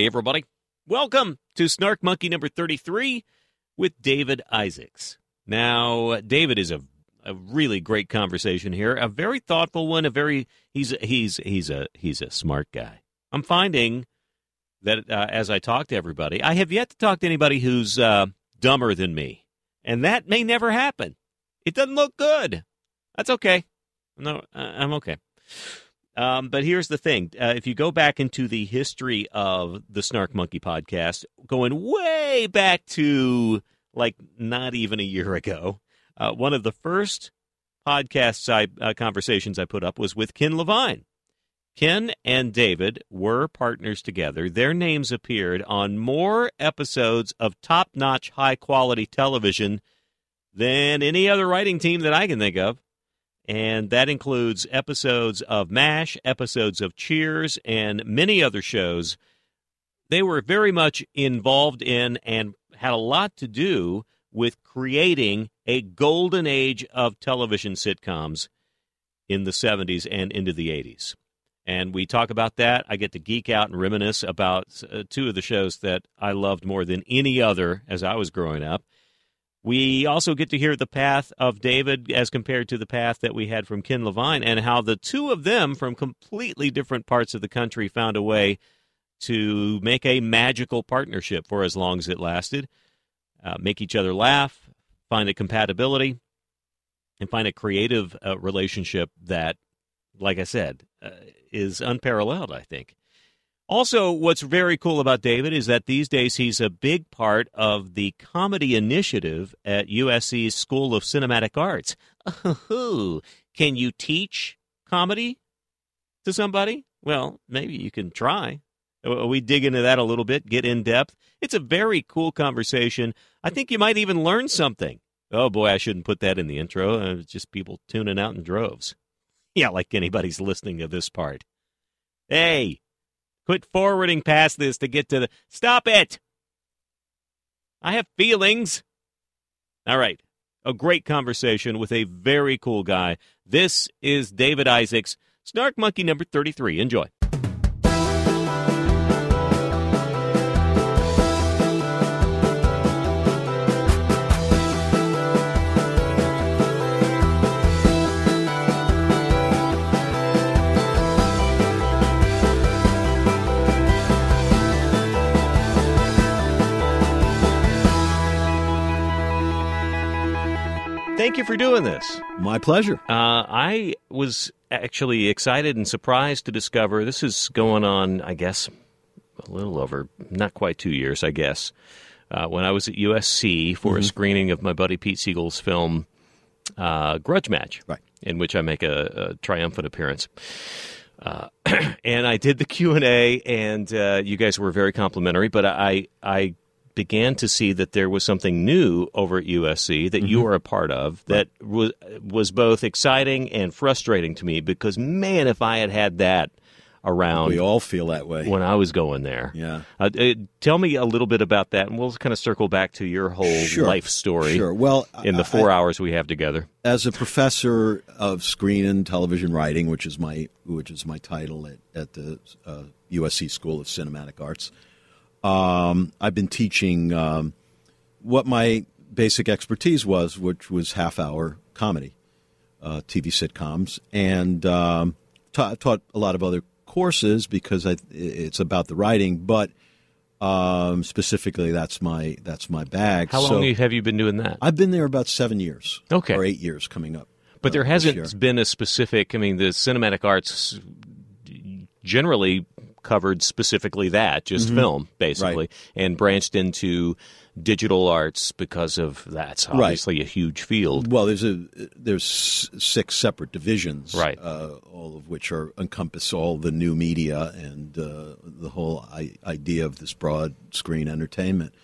Hey, everybody. Welcome to Snark Monkey number 33 with David Isaacs. Now, David is a a really great conversation here, a very thoughtful one, a very he's he's he's a he's a smart guy. I'm finding that uh, as I talk to everybody, I have yet to talk to anybody who's uh, dumber than me, and that may never happen. It doesn't look good. That's okay. No, uh, I'm okay. Um, but here's the thing: uh, if you go back into the history of the Snark Monkey podcast, going way back to like not even a year ago, uh, one of the first podcasts I uh, conversations I put up was with Ken Levine. Ken and David were partners together. Their names appeared on more episodes of top-notch, high-quality television than any other writing team that I can think of. And that includes episodes of MASH, episodes of Cheers, and many other shows. They were very much involved in and had a lot to do with creating a golden age of television sitcoms in the 70s and into the 80s. And we talk about that. I get to geek out and reminisce about uh, two of the shows that I loved more than any other as I was growing up. We also get to hear the path of David as compared to the path that we had from Ken Levine and how the two of them from completely different parts of the country found a way to make a magical partnership for as long as it lasted uh, make each other laugh, find a compatibility, and find a creative uh, relationship that, like I said, uh, is unparalleled, I think. Also, what's very cool about David is that these days he's a big part of the comedy initiative at USC's School of Cinematic Arts. Can you teach comedy to somebody? Well, maybe you can try. We dig into that a little bit, get in depth. It's a very cool conversation. I think you might even learn something. Oh boy, I shouldn't put that in the intro. Uh, it's just people tuning out in droves. Yeah, like anybody's listening to this part. Hey, quit forwarding past this to get to the. Stop it! I have feelings. All right. A great conversation with a very cool guy. This is David Isaacs, Snark Monkey number 33. Enjoy. Thank you for doing this. My pleasure. Uh, I was actually excited and surprised to discover this is going on, I guess, a little over, not quite two years, I guess, uh, when I was at USC for mm-hmm. a screening of my buddy Pete Segal's film uh, Grudge Match, right. in which I make a, a triumphant appearance. Uh, and I did the Q and A, and uh, you guys were very complimentary. But I, I began to see that there was something new over at USC that mm-hmm. you were a part of that right. was was both exciting and frustrating to me because man, if I had had that around, we all feel that way when I was going there. Yeah, uh, uh, tell me a little bit about that, and we'll kind of circle back to your whole sure. life story. Sure. Well, in the four I, hours we have together, as a professor of screen and television writing, which is my which is my title at at the uh, USC School of Cinematic Arts. Um, I've been teaching um, what my basic expertise was, which was half hour comedy, uh, TV sitcoms, and um, ta- taught a lot of other courses because I, it's about the writing, but um, specifically that's my that's my bag. How long have you been doing that? I've been there about seven years. Okay, or eight years coming up. But uh, there hasn't been a specific. I mean, the cinematic arts generally covered specifically that, just film, basically, Mm-hmm. Right. and branched into digital arts because of that's Right. obviously a huge field. Well, there's a there's six separate divisions, Right. Uh, all of which are encompass all the new media and uh, the whole I- idea of this broad screen entertainment.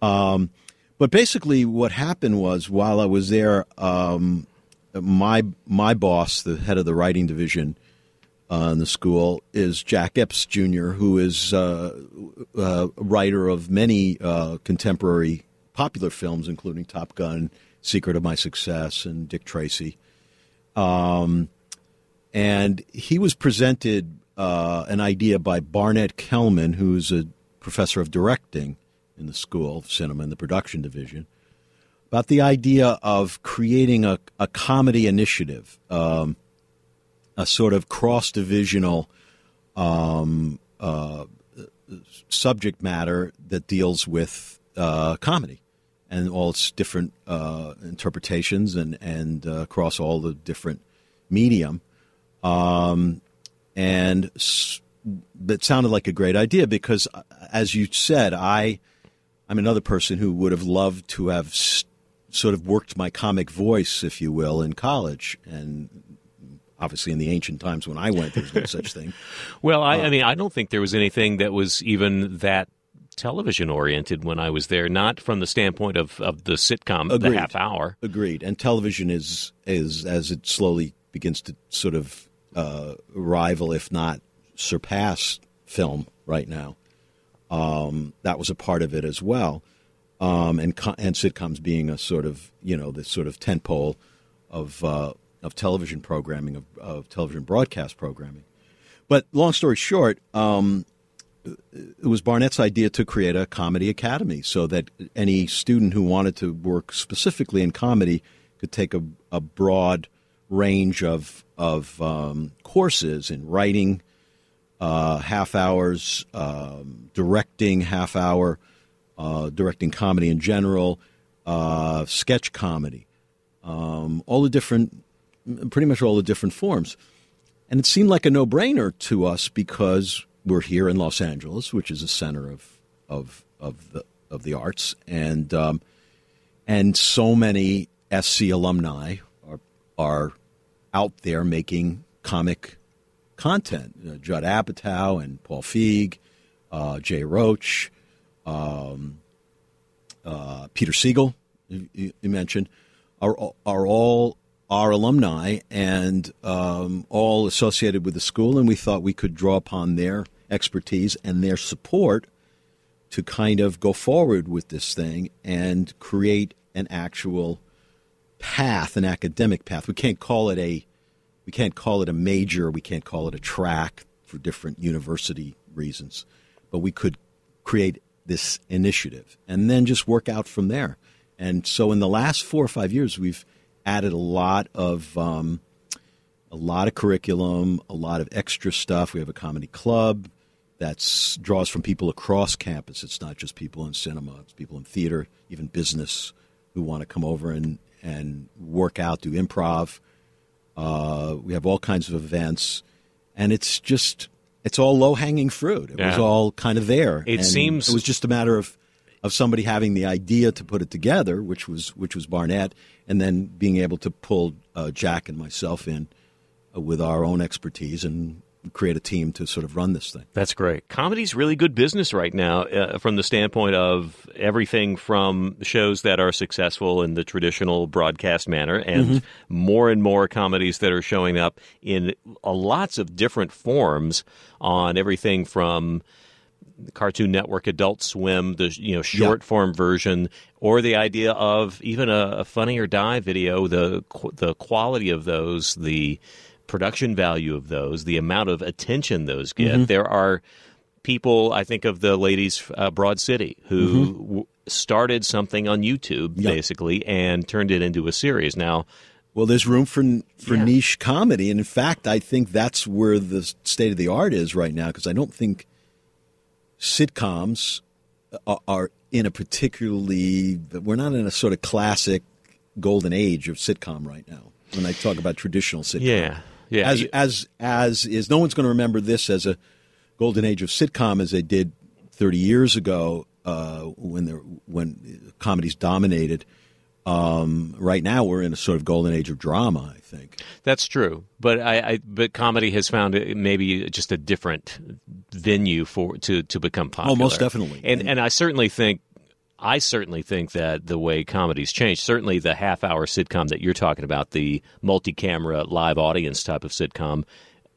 Um, but basically, what happened was while I was there, um, my my boss, the head of the writing division uh, in the school, is Jack Epps Jr., who is uh, uh, a writer of many uh, contemporary popular films, including Top Gun, Secret of My Success, and Dick Tracy. Um, and he was presented uh, an idea by Barnett Kellman, who's a professor of directing in the School of Cinema in the production division, about the idea of creating a, a comedy initiative, um, a sort of cross divisional um, uh, subject matter that deals with uh, comedy and all its different uh, interpretations and, and uh, across all the different medium. Um, and s- sounded like a great idea because, uh, as you said, I I'm another person who would have loved to have s- sort of worked my comic voice, if you will, in college. And obviously, in the ancient times when I went, there was no such thing. Well, Uh, I, I mean, I don't think there was anything that was even that television oriented when I was there. Not from the standpoint of, of the sitcom, the Agreed. half hour. Agreed. And television is is as it slowly begins to sort of uh, rival, if not surpass, film right now. Um, that was a part of it as well, um, and and sitcoms being a sort of you know the sort of tentpole of uh, of television programming of, of television broadcast programming. But long story short, um, it was Barnett's idea to create a comedy academy so that any student who wanted to work specifically in comedy could take a, a broad range of of um, courses in writing, uh, half hours, um, directing half hour, uh, directing comedy in general, uh, sketch comedy, um, all the different, pretty much all the different forms. And it seemed like a no brainer to us because we're here in Los Angeles, which is a center of, of, of, the, of the arts. And, um, and so many SC alumni are, are out there making comic content. Uh, Judd Apatow and Paul Feig, uh, Jay Roach, um, uh, Peter Segal, you, you you mentioned, are are all our alumni and um, all associated with the school, and we thought we could draw upon their expertise and their support to kind of go forward with this thing and create an actual path, an academic path. We can't call it a we can't call it a major, we can't call it a track for different university reasons, but we could create this initiative and then just work out from there. And so in the last four or five years, we've added a lot of um, a lot of curriculum, a lot of extra stuff. We have a comedy club that draws from people across campus. It's not just people in cinema; it's people in theater, even business, who want to come over and and work out, do improv. Uh, we have all kinds of events, and it's just it's all low hanging fruit. It was all kind of there. It And seems- it was just a matter of of somebody having the idea to put it together, which was which was Barnett, and then being able to pull uh, Jack and myself in uh, with our own expertise and create a team to sort of run this thing. That's great. Comedy's really good business right now uh, from the standpoint of everything from shows that are successful in the traditional broadcast manner and Mm-hmm. more and more comedies that are showing up in lots of different forms on everything from Cartoon Network, Adult Swim, the you know short form version, or the idea of even a, a Funny or Die video. The the quality of those, the production value of those, the amount of attention those get. There are people. I think of the ladies uh, Broad City who w- started something on YouTube Yeah. basically and turned it into a series. Now, Well, there's room for for Yeah. niche comedy, and in fact, I think that's where the state of the art is right now. Because I don't think sitcoms are, are in a particularly we're not in a sort of classic golden age of sitcom right now. When I talk about traditional sitcom, yeah, yeah, as as as is no one's going to remember this as a golden age of sitcom as they did 30 years ago uh, when there when comedies dominated. Um, right now, we're in a sort of golden age of drama. I think That's true, but I, I but comedy has found maybe just a different venue for to to become popular. Oh, most definitely. and and I certainly think. I certainly think that the way comedy's changed, certainly the half hour sitcom that you're talking about, the multi camera live audience type of sitcom,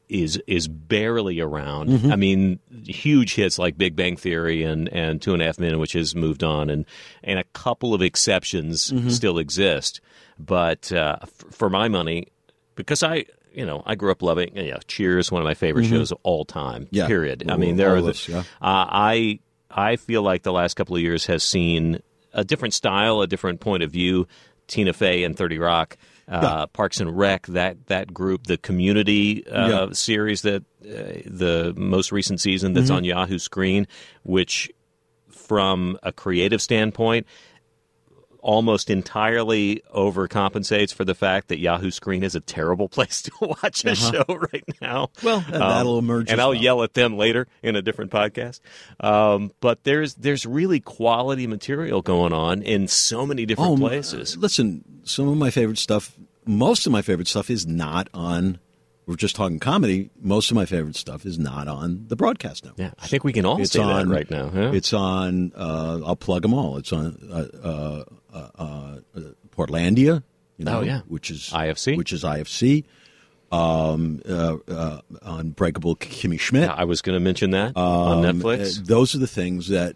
is is barely around. Mm-hmm. I mean, huge hits like Big Bang Theory and, and Two and a Half Men, which has moved on, and and a couple of exceptions Mm-hmm. still exist. But uh, f- for my money, because I you know I grew up loving you know, Cheers, one of my favorite shows of all time. Mm-hmm. Yeah. Period. I mean, there are the, us, yeah. uh, I I feel like the last couple of years has seen a different style, a different point of view. Tina Fey and Thirty Rock, uh, Parks and Rec, that that group, the Community uh, series that uh, the most recent season that's Mm-hmm. on Yahoo Screen, which from a creative standpoint almost entirely overcompensates for the fact that Yahoo Screen is a terrible place to watch a show right now. Uh-huh. Well, and that'll emerge And I'll well. yell at them later in a different podcast. Um, but there's there's really quality material going on in so many different m- places. Listen, some of my favorite stuff, most of my favorite stuff is not on. We're just talking comedy. Most of my favorite stuff is not on the broadcast network. Yeah, I think we can all It's say on that right now. huh? It's on. Uh, I'll plug them all. It's on uh, uh, uh, uh, Portlandia. You know, Oh, yeah. which is IFC. which is IFC. Um, uh, uh, Unbreakable Kimmy Schmidt. Yeah, I was going to mention that on Um, Netflix. uh, those are the things that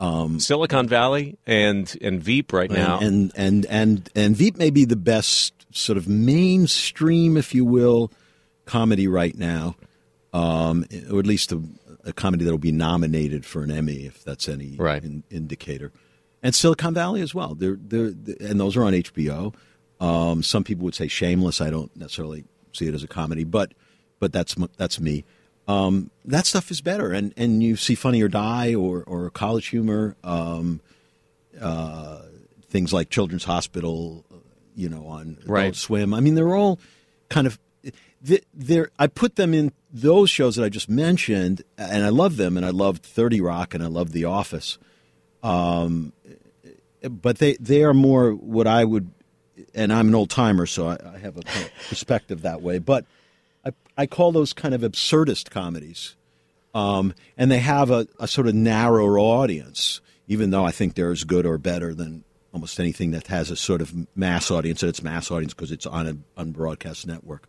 Silicon Valley and and Veep right now. and and and and Veep may be the best sort of mainstream, if you will, comedy right now, um, or at least a, a comedy that will be nominated for an Emmy, if that's any Right. in- indicator. And Silicon Valley as well. They're, they're, and those are on HBO. Um, some people would say Shameless. I don't necessarily see it as a comedy, but but that's that's me. Um, that stuff is better, and and you see Funny or Die or or College Humor. Um, things like Children's Hospital, uh, you know, on Adult Right. Swim. I mean, they're all kind of th- they're. I put them in those shows that I just mentioned, and I love them, and I loved Thirty Rock, and I loved The Office. Um, but they they are more what I would, and I'm an old timer, so I, I have a perspective that way. But I call those kind of absurdist comedies um, and they have a, a sort of narrower audience, even though I think they're as good or better than almost anything that has a sort of mass audience, and it's mass audience because it's on a on broadcast network.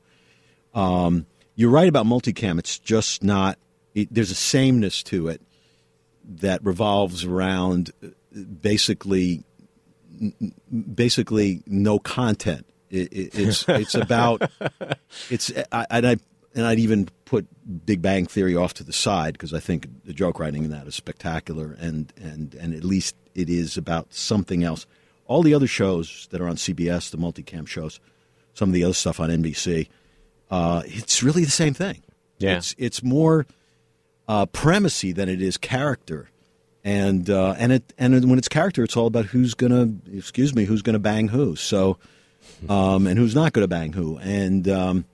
Um, you're right about multicam; it's just not. It, there's a sameness to it that revolves around uh, basically basically no content. It, it, it's it's about it's I, and I and I'd even put Big Bang Theory off to the side because I think the joke writing in that is spectacular and and and at least it is about something else. All the other shows that are on CBS, the multicam shows, some of the other stuff on NBC, uh, it's really the same thing. Yeah. it's it's more uh, premisey than it is character. And uh, and it and when it's character, it's all about who's gonna excuse me, who's gonna bang who. So, um, and who's not gonna bang who, and um,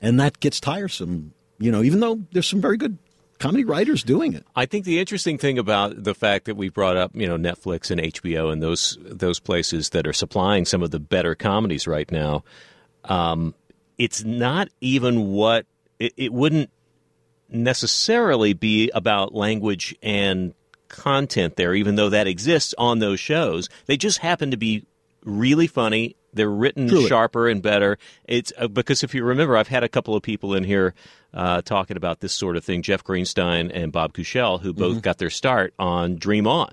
and that gets tiresome. You know, even though there's some very good comedy writers doing it. I think the interesting thing about the fact that we brought up, you know, Netflix and HBO and those those places that are supplying some of the better comedies right now, um, it's not even what it, it wouldn't necessarily be about language and content there, even though that exists on those shows. They just happen to be really funny. They're written Truly. sharper and better. It's uh, because if you remember, I've had a couple of people in here uh, talking about this sort of thing. Jeff Greenstein and Bob Kushell, who both got their start on Dream On,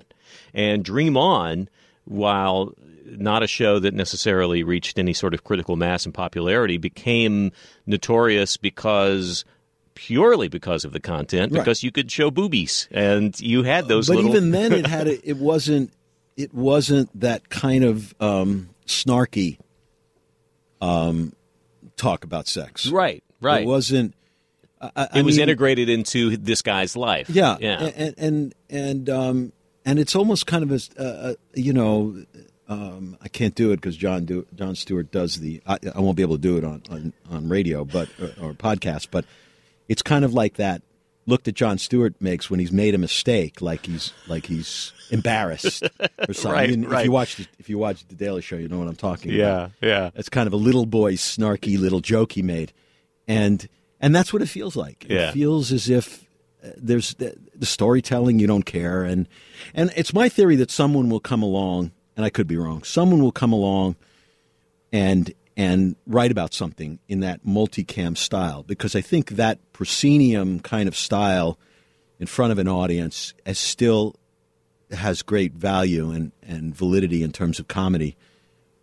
and Dream On, while not a show that necessarily reached any sort of critical mass and popularity, became notorious because purely because of the content, Right. because you could show boobies and you had those but little. even then, it had a, it wasn't it wasn't that kind of um, snarky um, talk about sex. right, right. It wasn't. I, I it was mean, integrated into this guy's life. Yeah, yeah. and and and um, and it's almost kind of a, uh, you know, um, I can't do it because John do, Jon Stewart does the. I, I won't be able to do it on on, on radio, but or, or podcast. But it's kind of like that look that Jon Stewart makes when he's made a mistake, like he's like he's embarrassed or something. Right, I mean, right. If you watch the, if you watch the Daily Show, you know what I'm talking about. Yeah, yeah. It's kind of a little boy's snarky little joke he made, and and that's what it feels like. Yeah. It feels as if uh, there's the, the storytelling you don't care, and and it's my theory that someone will come along, and I could be wrong. Someone will come along and and write about something in that multicam style because I think that proscenium kind of style in front of an audience is still has great value and, and validity in terms of comedy,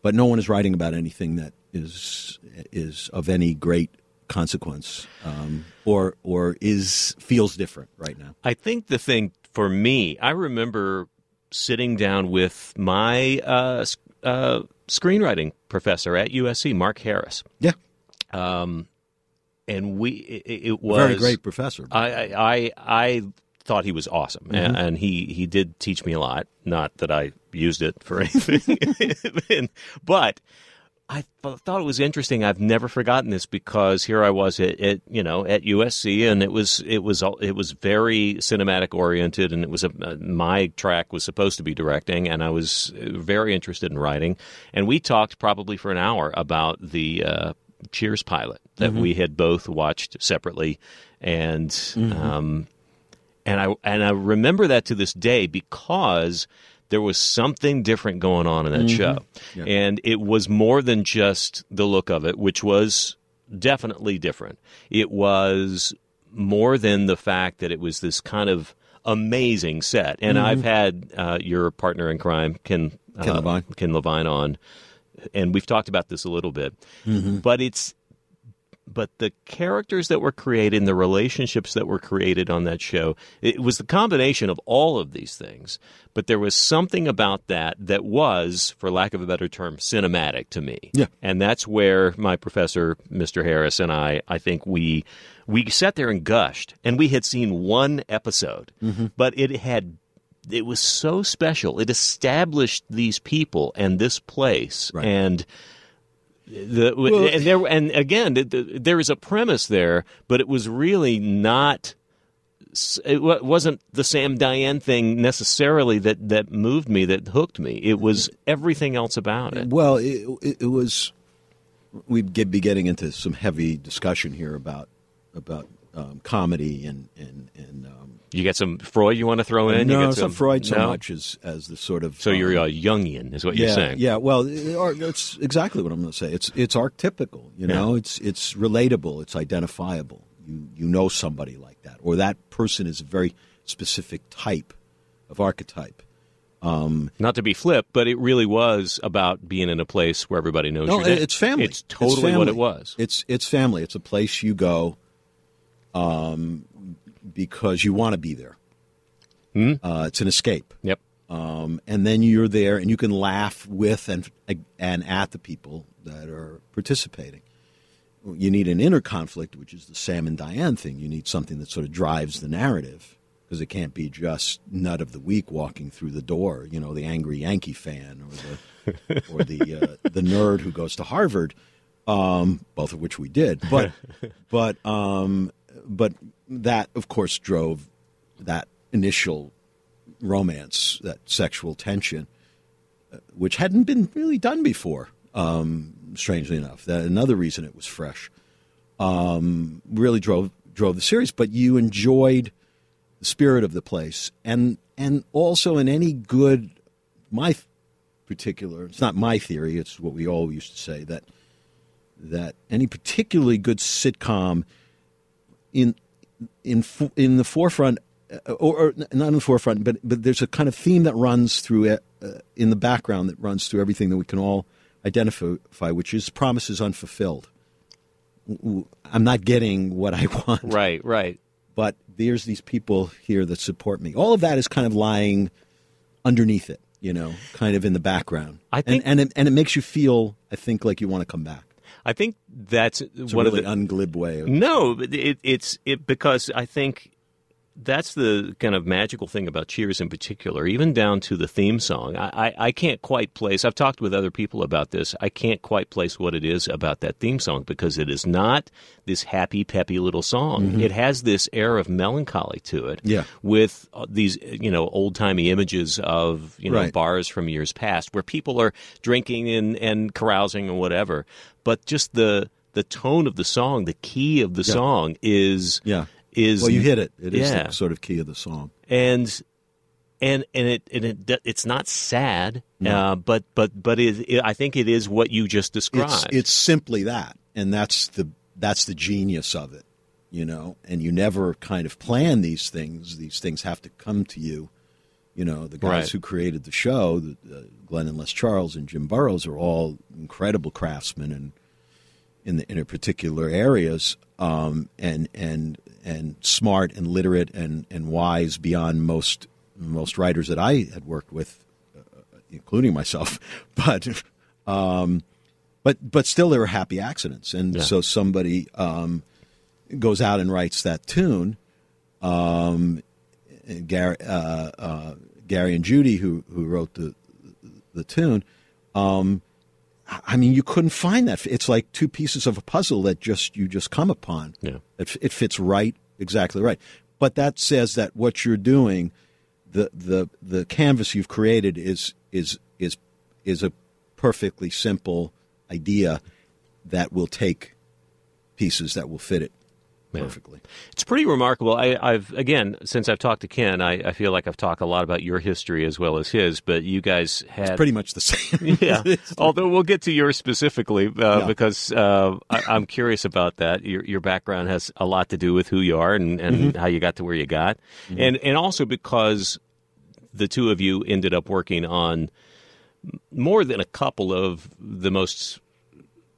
but no one is writing about anything that is is of any great consequence um, or or is feels different right now. I think the thing for me, I remember sitting down with my uh, uh, screenwriting professor at USC, Mark Harris, Yeah, Um, and we it, it was very great professor. I I I thought he was awesome, and, and he he did teach me a lot. Not that I used it for anything, but. I th- thought it was interesting. I've never forgotten this because here I was at, at you know at USC, and it was it was it was very cinematic oriented, and it was a, uh, my track was supposed to be directing, and I was uh, very interested in writing. And we talked probably for an hour about the uh, Cheers pilot that we had both watched separately, and um, and I and I remember that to this day because there was something different going on in that show, and it was more than just the look of it, which was definitely different. It was more than the fact that it was this kind of amazing set. And I've had uh, your partner in crime, Ken Ken uh, Levine. Ken Levine, on, and we've talked about this a little bit, but it's but the characters that were created and the relationships that were created on that show it was the combination of all of these things but there was something about that that was for lack of a better term cinematic to me Yeah. and that's where my professor mr harris and i i think we we sat there and gushed and we had seen one episode mm-hmm. but it had it was so special it established these people and this place Right. and the, and there and again th- th- there is a premise there, but it was really not. It wasn't the Sam Diane thing necessarily that that moved me, that hooked me. It was everything else about it. Well, it, it, it was. We'd get, be getting into some heavy discussion here about about um, comedy and and and. Um, You get some Freud you want to throw in? You no, get it's some, not Freud so no? much as as the sort of. So you're um, a Jungian, is what yeah, you're saying? Yeah, well, it- or- that's exactly what I'm going to say. It's it's archetypical. You know, it's it's relatable. It's identifiable. You you know somebody like that, or that person is a very specific type of archetype. Not to be flip, but it really was about being in a place where everybody knows No, it's family. It's totally what family. it was. It's it's family. It's a place you go, um, because you want to be there. Hmm? Uh, it's an escape. Yep. um, and then you're there and you can laugh with and and at the people that are participating. You need an inner conflict, which is the Sam and Diane thing. You need something that sort of drives the narrative because it can't be just nut of the week walking through the door. You know, the angry Yankee fan or the or the uh, the nerd who goes to Harvard, um, both of which we did. But but um, but that of course drove that initial romance, that sexual tension, uh, which hadn't been really done before. Um, strangely enough, that another reason it was fresh. Um, really drove drove the series, but you enjoyed the spirit of the place, and and also in any good, my particular, it's not my theory, it's what we all used to say that that any particularly good sitcom in in in the forefront, uh, or, or not in the forefront, but but there's a kind of theme that runs through it uh, in the background that runs through everything that we can all identify, which is promises unfulfilled. I'm not getting what I want, Right, right. but there's these people here that support me. All of that is kind of lying underneath it, you know, kind of in the background. I think- and and it, and it makes you feel, I think, like you want to come back. I think that's It's one a of really the unglib way of No, but it, it's it because I think that's the kind of magical thing about Cheers in particular, even down to the theme song. I, I, I, can't quite place, I've talked with other people about this, I can't quite place what it is about that theme song because it is not this happy, peppy little song. Mm-hmm. It has this air of melancholy to it yeah. with uh, these, you know, old timey images of, you know, Right. bars from years past where people are drinking and, and carousing and whatever. But just the, the tone of the song, the key of the Yeah. song is Yeah. Is Well, you hit it. It is yeah. the sort of key of the song. and and and it and it it's not sad, uh, but but but it, it, I think it is what you just described. It's it's simply that, and that's the that's the genius of it, you know. And you never kind of plan these things; these things have to come to you. You know, the guys Right. who created the show, the, uh, Glenn and Les Charles and Jim Burrows, are all incredible craftsmen and in the in particular areas, um, and and and smart and literate and and wise beyond most most writers that I had worked with, uh, including myself. But um, but but still, there were happy accidents, and Yeah. so somebody um, goes out and writes that tune. Um, and Gary, uh, uh, Gary and Judy, who who wrote the the tune. Um, I mean, you couldn't find that. It's like two pieces of a puzzle that just you just come upon. Yeah. It, it fits right, exactly right. But that says that what you're doing, the the the canvas you've created is is is is a perfectly simple idea that will take pieces that will fit it perfectly. It's pretty remarkable. I, I've again since I've talked to Ken, I, I feel like I've talked a lot about your history as well as his. But you guys had Pretty much the same. yeah. Although we'll get to yours specifically uh, Yeah. because uh, I, I'm curious about that. Your, your background has a lot to do with who you are and, and Mm-hmm. how you got to where you got, and and also because the two of you ended up working on more than a couple of the most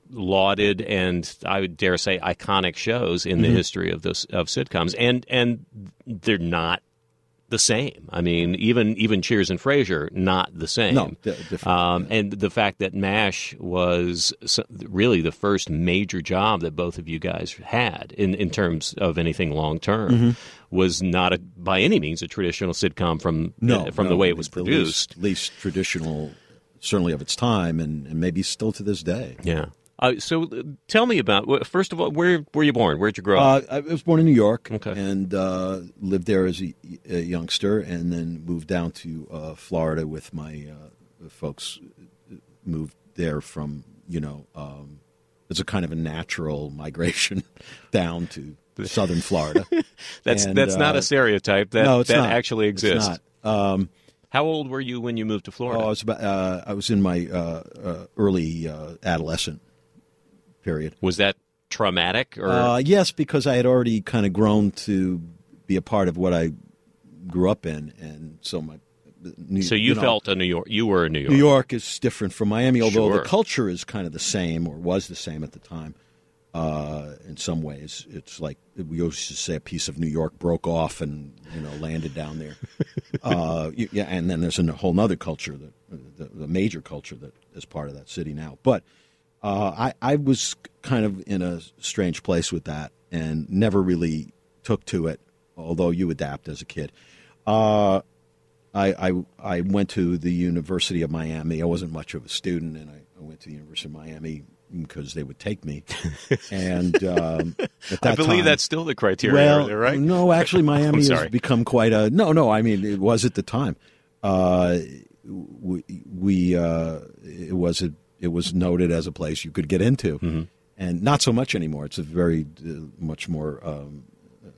lauded and I would dare say iconic shows in the Mm-hmm. history of this of sitcoms, and and they're not the same. I mean, even even Cheers and Frasier, not the same. No, di- different, Um, And the fact that MASH was really the first major job that both of you guys had in, in terms of anything long term Mm-hmm. was not a, by any means a traditional sitcom from no, from no, the way it was the produced. least, least traditional, certainly of its time, and, and maybe still to this day. Yeah. Uh, so uh, tell me about first of all, where were you born? Where'd you grow up? Uh, I was born in New York Okay. and uh, lived there as a, a youngster, and then moved down to uh, Florida with my uh, folks. Moved there from you know, um, it's a kind of a natural migration down to southern Florida. that's and, that's not a stereotype. That no, it's that not. actually It's exists. not. Um, How old were you when you moved to Florida? oh, I was about. Uh, I was in my uh, uh, early uh, adolescent period. was that traumatic or Uh, yes, because I had already kind of grown to be a part of what I grew up in, and so my. New, so you, know, felt a New York you were a New York. New York is different from Miami, although Sure. the culture is kind of the same, or was the same at the time. Uh, in some ways, it's like we used to say a piece of New York broke off and you know landed down there. uh, yeah, and then there's a whole other culture that the, the major culture that is part of that city now. But uh, I, I was kind of in a strange place with that and never really took to it, although you adapt as a kid. Uh, I, I, I went to the University of Miami. I wasn't much of a student, and I, I went to the University of Miami because they would take me. And um, I believe time- that's still the criteria, well, there, right? No, actually, Miami has become quite a no, no. I mean, it was at the time. Uh, we, we uh, it was a, it was noted as a place you could get into, Mm-hmm. and not so much anymore. It's a very uh, much more um,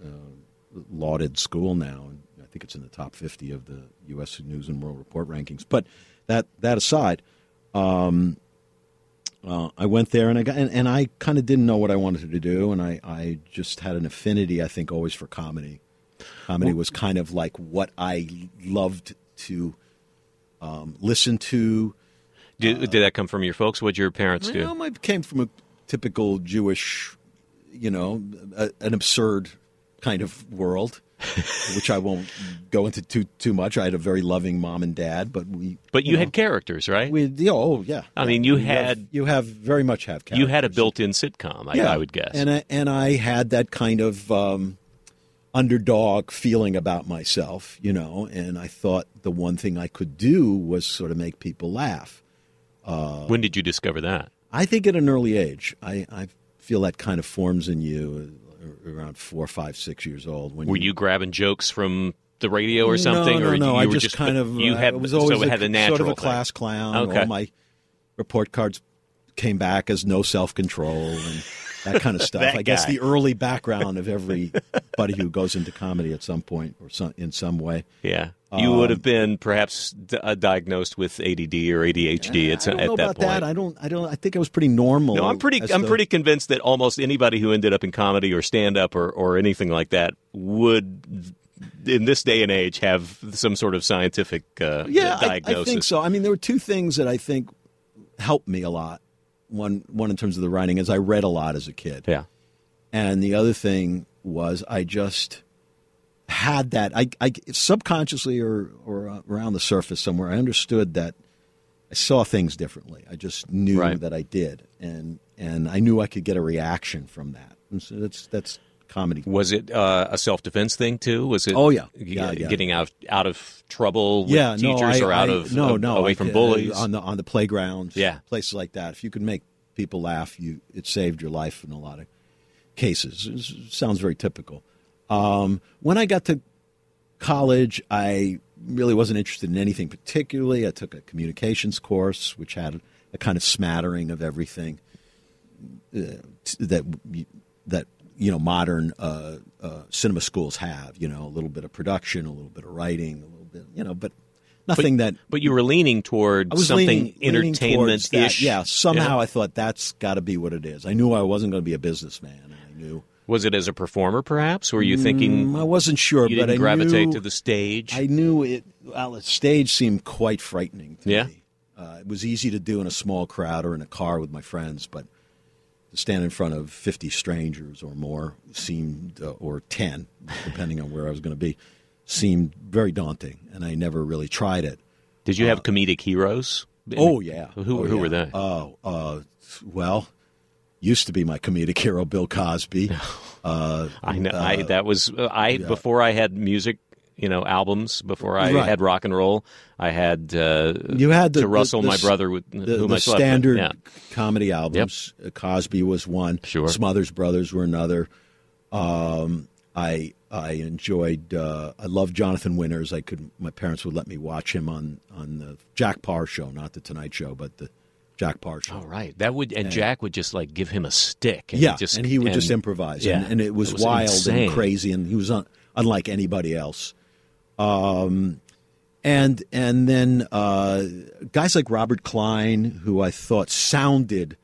uh, lauded school now, and I think it's in the top fifty of the U.S. News and World Report rankings. But that that aside. Um, uh, I went there and I got and, and I kind of didn't know what I wanted to do, and I, I just had an affinity, I think, always for comedy. Comedy was kind of like what I loved to um, listen to. Did, did that come from your folks? What did your parents do? Well, I came from a typical Jewish, you know, a, an absurd kind of world, which I won't go into too too much. I had a very loving mom and dad, but we. but you, know, had characters, right? we. yeah, Oh yeah. I yeah. mean, you have- had- you have very much have you had a built-in sitcom, I, I would guess. And I, and I had that kind of um, underdog feeling about myself, you know, and I thought the one thing I could do was sort of make people laugh. When did you discover that? I think at an early age, I, I feel that kind of forms in you uh, around four, five, six years old. When Were you grabbing jokes from the radio or something, No, no, or no. you I were just kind of you uh, had I was always so it a, had a natural sort of a thing. class clown. Okay. All my report cards came back as no self control and that kind of stuff. I guess guy. the early background of everybody who goes into comedy at some point or some, in some way. Yeah, you would Um, have been perhaps d- uh, diagnosed with ADD or ADHD at, I don't at know that about point. that. I don't. I don't. I think I was pretty normal. No, I'm pretty. as I'm to- pretty convinced that almost anybody who ended up in comedy or stand up or, or anything like that would, in this day and age, have some sort of scientific uh, yeah, I, diagnosis. I think so. I mean, there were two things that I think helped me a lot. One, one in terms of the writing, is I read a lot as a kid. Yeah. And the other thing was I just had that I, I subconsciously or or around the surface somewhere I understood that I saw things differently. I just knew Right. that I did, and and I knew I could get a reaction from that. And so that's that's comedy. Was it uh, a self defense thing too? Was it? Oh, yeah. Yeah, yeah. Getting out out of trouble with yeah, no, teachers I, or out I- of no, uh, no, away I- from uh, bullies. on the on the playgrounds, Yeah. places like that. If you could make people laugh, you it saved your life in a lot of cases. It sounds very typical. Um, when I got to college, I really wasn't interested in anything particularly. I took a communications course, which had a kind of smattering of everything uh, that that you know modern uh, uh, cinema schools have. You know, a little bit of production, a little bit of writing, a little bit, you know, but nothing that but you were leaning toward something leaning, entertainment ish. Yeah, somehow I thought that's got to be what it is. I knew I wasn't going to be a businessman. I knew Was it as a performer, perhaps? Were you thinking Mm, I wasn't sure, you but I gravitate knew, to the stage? I knew it. Well, the stage seemed quite frightening to Yeah? me. Uh, it was easy to do in a small crowd or in a car with my friends, but to stand in front of 50 strangers or more seemed, uh, or 10, depending on where I was going to be, seemed very daunting, and I never really tried it. Did you have comedic heroes? Oh yeah. Who Oh, who yeah. were they? Oh, uh, well, used to be my comedic hero, Bill Cosby. Uh, I know. I that was uh, I before I had music. You know, albums before I Right. had rock and roll. I had uh, you had the to Russell, the, my brother, with the, whom the I standard Yeah. comedy albums. Uh, Cosby was one. Sure. Smothers Brothers were another. Um, I I enjoyed. Uh, I loved Jonathan Winters. I could. My parents would let me watch him on on the Jack Paar show, not the Tonight Show, but the Jack show. Oh, right. That would and Jack would just like give him a stick. And yeah, just, and he would just improvise, yeah, and, and it was, it was wild insane. and crazy, and he was un, unlike anybody else. Um, and and then uh, guys like Robert Klein, who I thought sounded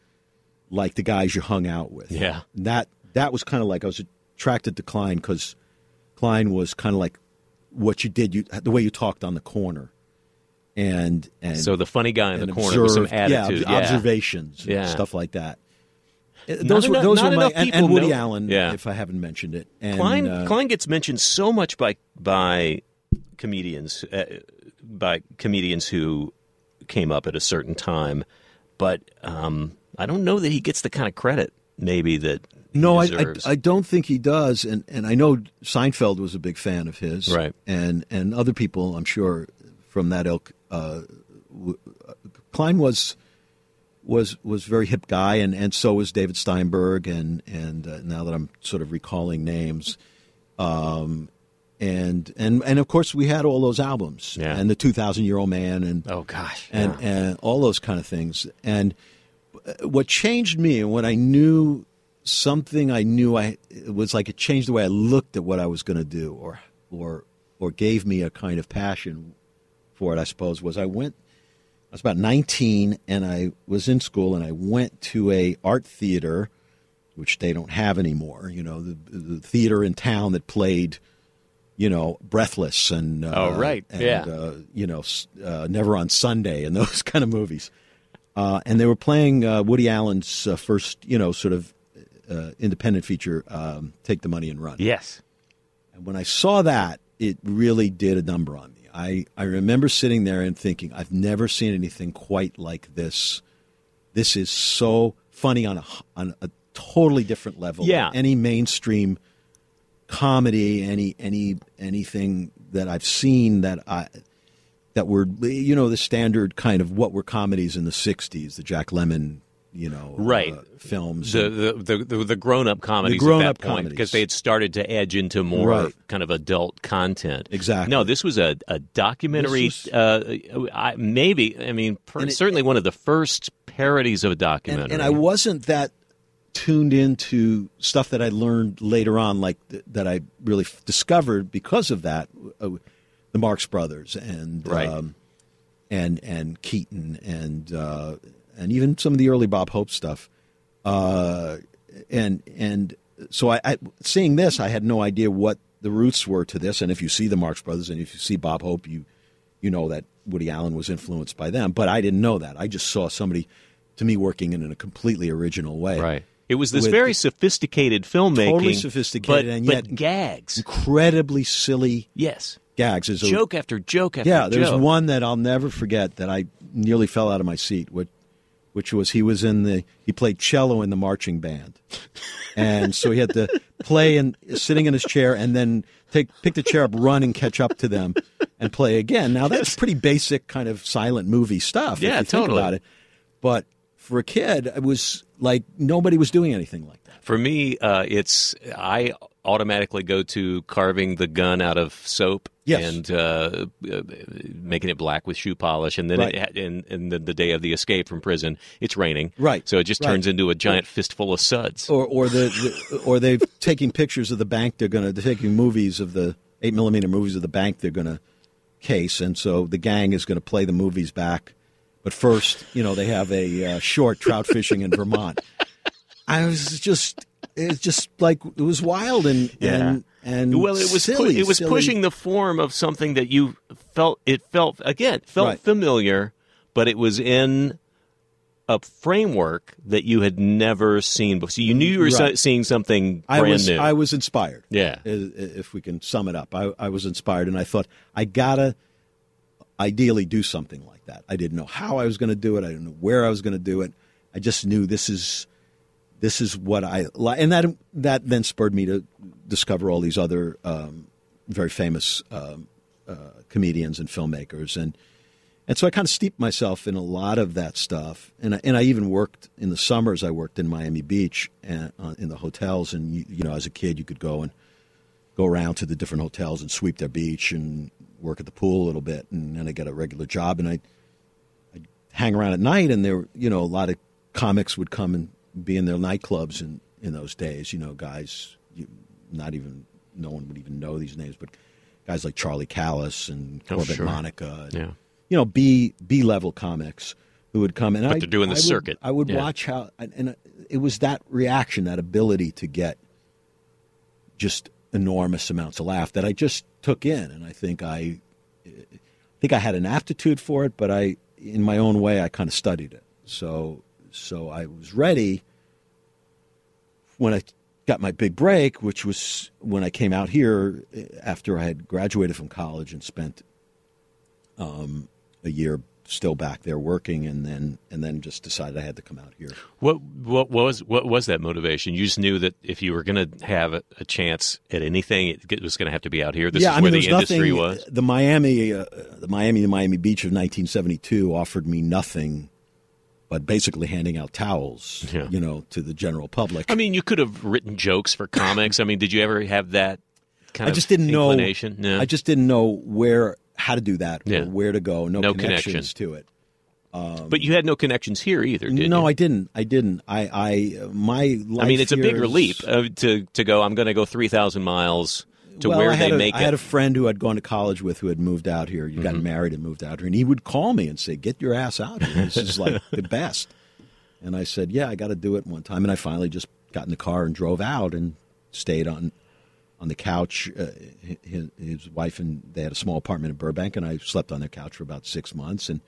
like the guys you hung out with. Yeah. that that was kind of like I was attracted to Klein because Klein was kind of like what you did, you the way you talked on the corner, and and So the funny guy in the corner with some observed- yeah, attitude. ob- observations, Yeah. stuff like that. Uh, Not Those were those were my and, and Woody know- Allen, Yeah. if I haven't mentioned it. And, Klein uh, Klein gets mentioned so much by by comedians uh, by comedians who came up at a certain time, but um, I don't know that he gets the kind of credit maybe that no, I, I. I don't think he does, and and I know Seinfeld was a big fan of his, Right. And and other people, I'm sure, from that ilk. Uh, w- Klein was was was a very hip guy, and, and so was David Steinberg, and and uh, now that I'm sort of recalling names, um, and and and of course we had all those albums, Yeah. and the 2,000 Year Old Man, and oh gosh, and yeah. and all those kind of things. And uh, what changed me, and when I knew something, I knew I it was like it changed the way I looked at what I was going to do, or or or gave me a kind of passion for it. I suppose was I went. I was about 19, and I was in school, and I went to a art theater, which they don't have anymore. You know, the, the theater in town that played you know, Breathless and uh, Oh, right. and, Yeah. uh, you know, uh, Never on Sunday and those kind of movies. Uh, and they were playing uh, Woody Allen's uh, first, you know, sort of uh, independent feature, um, "Take the Money and Run." yes, And when I saw that, it really did a number on me. I, I remember sitting there and thinking, I've never seen anything quite like this. This is so funny on a on a totally different level. Yeah. any mainstream comedy, any any anything that I've seen that I that were you know the standard kind of what were comedies in the '60s, the Jack Lemmon you know Right. uh, films. The the the, the, the grown up comedies grown-up at that point comedies. because they had started to edge into more Right. kind of adult content. Exactly. No, this was a, a documentary. This uh, I, maybe I mean per, it- certainly one of the first parodies of a documentary. and, and I wasn't that tuned into stuff that I learned later on, like th- that I really f- discovered because of that, uh, the Marx Brothers and Right. um, and and Keaton and uh, and even some of the early Bob Hope stuff, uh, and and so I, I seeing this, I had no idea what the roots were to this. And if you see the Marx Brothers and if you see Bob Hope, you you know that Woody Allen was influenced by them. But I didn't know that. I just saw somebody, to me, working in a completely original way. right. It was this very sophisticated filmmaking, Totally sophisticated, but, and but yet- gags. Incredibly silly Yes, gags. A- joke after joke after yeah, there's joke. one that I'll never forget that I nearly fell out of my seat. Which, which was he was in the he played cello in the marching band, and so he had to play and sitting in his chair and then take pick the chair up, run and catch up to them, and play again. Now that's pretty basic kind of silent movie stuff. Yeah, if you think totally. about it. But for a kid, it was like nobody was doing anything like that. For me, uh, it's I automatically go to carving the gun out of soap Yes. and uh, uh, making it black with shoe polish, and then Right. it, and, and the, the day of the escape from prison, it's raining. Right, So it just right. turns into a giant fistful of suds. or or the, the or they're taking pictures of the bank they're going to they're taking movies of the eight millimeter movies of the bank they're going to case and so the gang is going to play the movies back but first you know they have a uh, short trout fishing in vermont i was just it's just like it was wild and and and well, it was pu- it was silly. pushing the form of something that you felt it felt again felt Right. familiar, but it was in a framework that you had never seen before. So you knew you were Right. seeing something I brand was new. I was inspired. Yeah. i- i- If we can sum it up, I, I was inspired, and I thought I gotta ideally do something like that. I didn't know how I was going to do it. I didn't know where I was going to do it. I just knew this is this is what I like, and that that then spurred me to discover all these other um, very famous um, uh, comedians and filmmakers, and and so I kind of steeped myself in a lot of that stuff, and I, and I even worked in the summers. I worked in Miami Beach and uh, in the hotels, and you, you know, as a kid, you could go and go around to the different hotels and sweep their beach and work at the pool a little bit, and then I got a regular job, and I I'd hang around at night, and there, you know, a lot of comics would come and be in their nightclubs in in those days. You know, guys, you, not even no one would even know these names, but guys like Charlie Callas and Oh, Corbett sure. Monica, and, Yeah. you know, B B level comics who would come and But I, they're doing the I would- circuit. I would Yeah. watch how, and, and it was that reaction, that ability to get just enormous amounts of laugh that I just took in, and I think I, I think I had an aptitude for it, but I, in my own way, I kind of studied it. So, so I was ready when I got my big break, which was when I came out here after I had graduated from college and spent um, a year still back there working, and then and then just decided I had to come out here. What what was what was that motivation? You just knew that if you were going to have a, a chance at anything, it was going to have to be out here. This yeah, is I where mean, the industry nothing, was. The Miami, uh, the Miami, the Miami Beach of 1972 offered me nothing, but basically handing out towels, Yeah. you know, to the general public. I mean, you could have written jokes for comics. I mean, did you ever have that kind I of just didn't know. No. I just didn't know where how to do that Yeah. or where to go. No, No connections connection. to it. but you had no connections here either, did no, you? I didn't. I didn't. I, I, my. I mean, it's a big relief uh, to to go. I'm going to go three thousand miles to well, where I had they a, make I it. Mm-hmm. had a friend who I'd gone to college with who had moved out here. You got married and moved out here, and he would call me and say, "Get your ass out here. This is like the best." And I said, "Yeah, I got to do it one time." And I finally just got in the car and drove out and stayed on on the couch. Uh, his, his wife and they had a small apartment in Burbank, and I slept on their couch for about six months and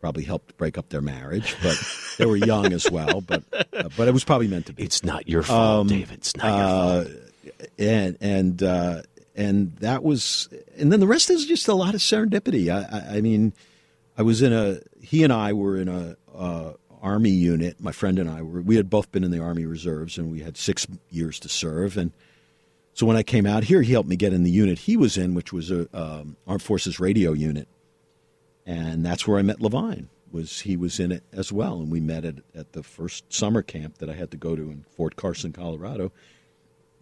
probably helped break up their marriage. But they were young as well. But uh, but it was probably meant to be it's not your fault, David. It's not your fault. And and uh, and that was, and then the rest is just a lot of serendipity. I, I, I mean, I was in a. He and I were in a uh, army unit. My friend and I were. We had both been in the army reserves, and we had six years to serve. And So when I came out here, he helped me get in the unit he was in, which was a um, Armed Forces radio unit, and that's where I met Levine. Was he was in it as well, and we met at, at the first summer camp that I had to go to in Fort Carson, Colorado.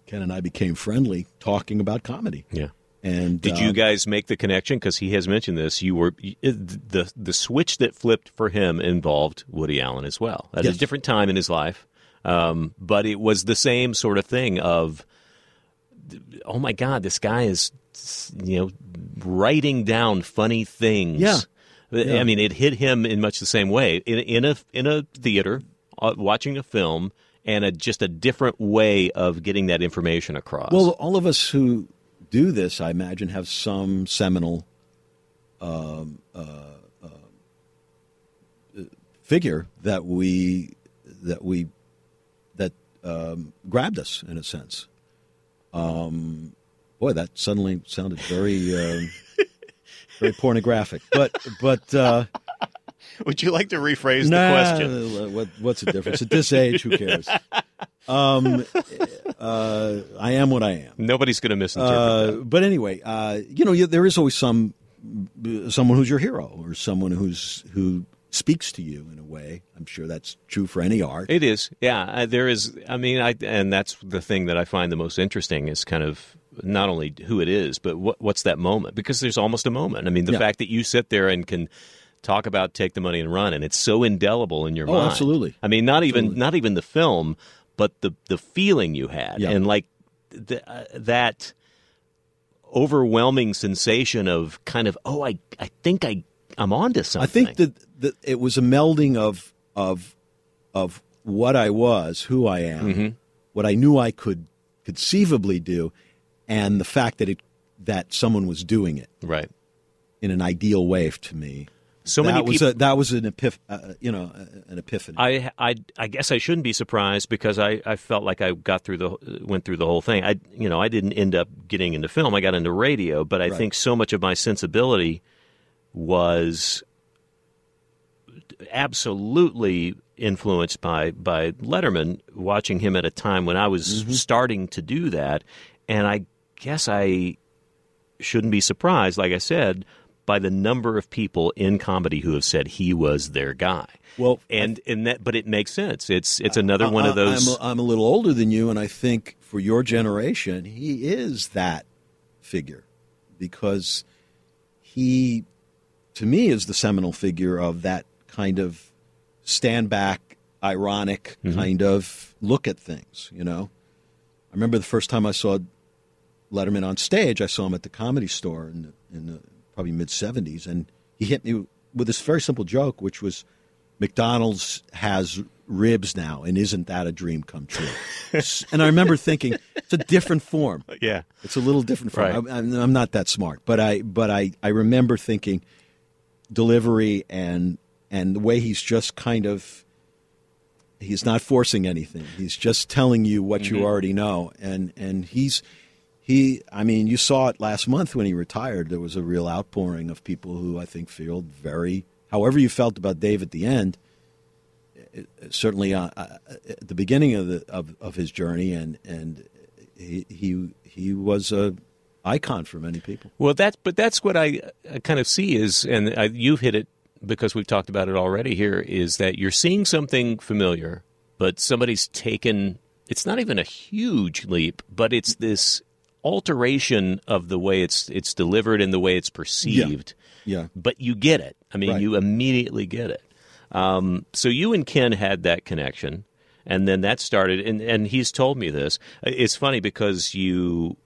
Ken and I became friendly, talking about comedy. Yeah. And Did uh, you guys make the connection? Because he has mentioned this. You were the the switch that flipped for him involved Woody Allen as well at Yes. a different time in his life, um, but it was the same sort of thing of, oh my God, this guy is, you know, writing down funny things. Yeah. I mean, it hit him in much the same way in in a in a theater, uh, watching a film, and a, just a different way of getting that information across. Well, all of us who do this, I imagine, have some seminal um, uh, uh, figure that we that we that um, grabbed us in a sense. Um, boy, that suddenly sounded very um, very pornographic. But but uh, Would you like to rephrase nah, the question? What, what's the difference at this age? Who cares? Um, uh, I am what I am. Nobody's going to misinterpret Uh, that. but anyway, uh, you know, there is always some someone who's your hero or someone who's who speaks to you in a way. I'm sure that's true for any art. It is, yeah. Uh, there is. I mean, I and that's the thing that I find the most interesting is kind of not only who it is, but what, what's that moment? Because there's almost a moment. I mean, the Yeah. fact that you sit there and can talk about take the money and run, and it's so indelible in your Oh, mind. absolutely. I mean, not even Absolutely. not even the film, but the the feeling you had, Yeah. and like th- uh, that overwhelming sensation of kind of oh, I I think I I'm onto something. I think that, that it was a melding of of of what I was, who I am, Mm-hmm. what I knew I could conceivably do, and the fact that it that someone was doing it right. in an ideal way to me. So that many was people. a, that was an epiph- uh, you know uh, an epiphany. I, I, I guess I shouldn't be surprised because I, I felt like I got through the went through the whole thing. I you know I didn't end up getting into film. I got into radio, but I Right. think so much of my sensibility was absolutely influenced by by Letterman. Watching him at a time when I was Mm-hmm. starting to do that, and I guess I shouldn't be surprised. Like I said. By the number of people in comedy who have said he was their guy, well, and and that but it makes sense it's it's another one I- of those I'm a, I'm a little older than you, and I think for your generation, he is that figure because he, to me, is the seminal figure of that kind of stand back, ironic Mm-hmm. kind of look at things. You know, I remember the first time I saw Letterman on stage. I saw him at the Comedy Store in the, in the probably mid '70s, and he hit me with this very simple joke, which was McDonald's has ribs now, and isn't that a dream come true? And I remember thinking it's a different form. yeah It's a little different form. Right. I'm, I'm not that smart, but I but I, I remember thinking delivery and and the way he's just kind of he's not forcing anything. He's just telling you what Mm-hmm. you already know, and and he's he. I mean, you saw it last month when he retired. There was a real outpouring of people who I think felt very. However, you felt about Dave at the end, certainly uh, uh, at the beginning of the of, of his journey, and and he he he was a icon for many people. well that's but that's what i, I kind of see is and I, you've hit it because we've talked about it already here is that you're seeing something familiar but somebody's taken it's not even a huge leap but it's this alteration of the way it's it's delivered and the way it's perceived Yeah. but you get it. I mean, Right. you immediately get it. Um, so you and Ken had that connection, and then that started. And, and he's told me this. It's funny because you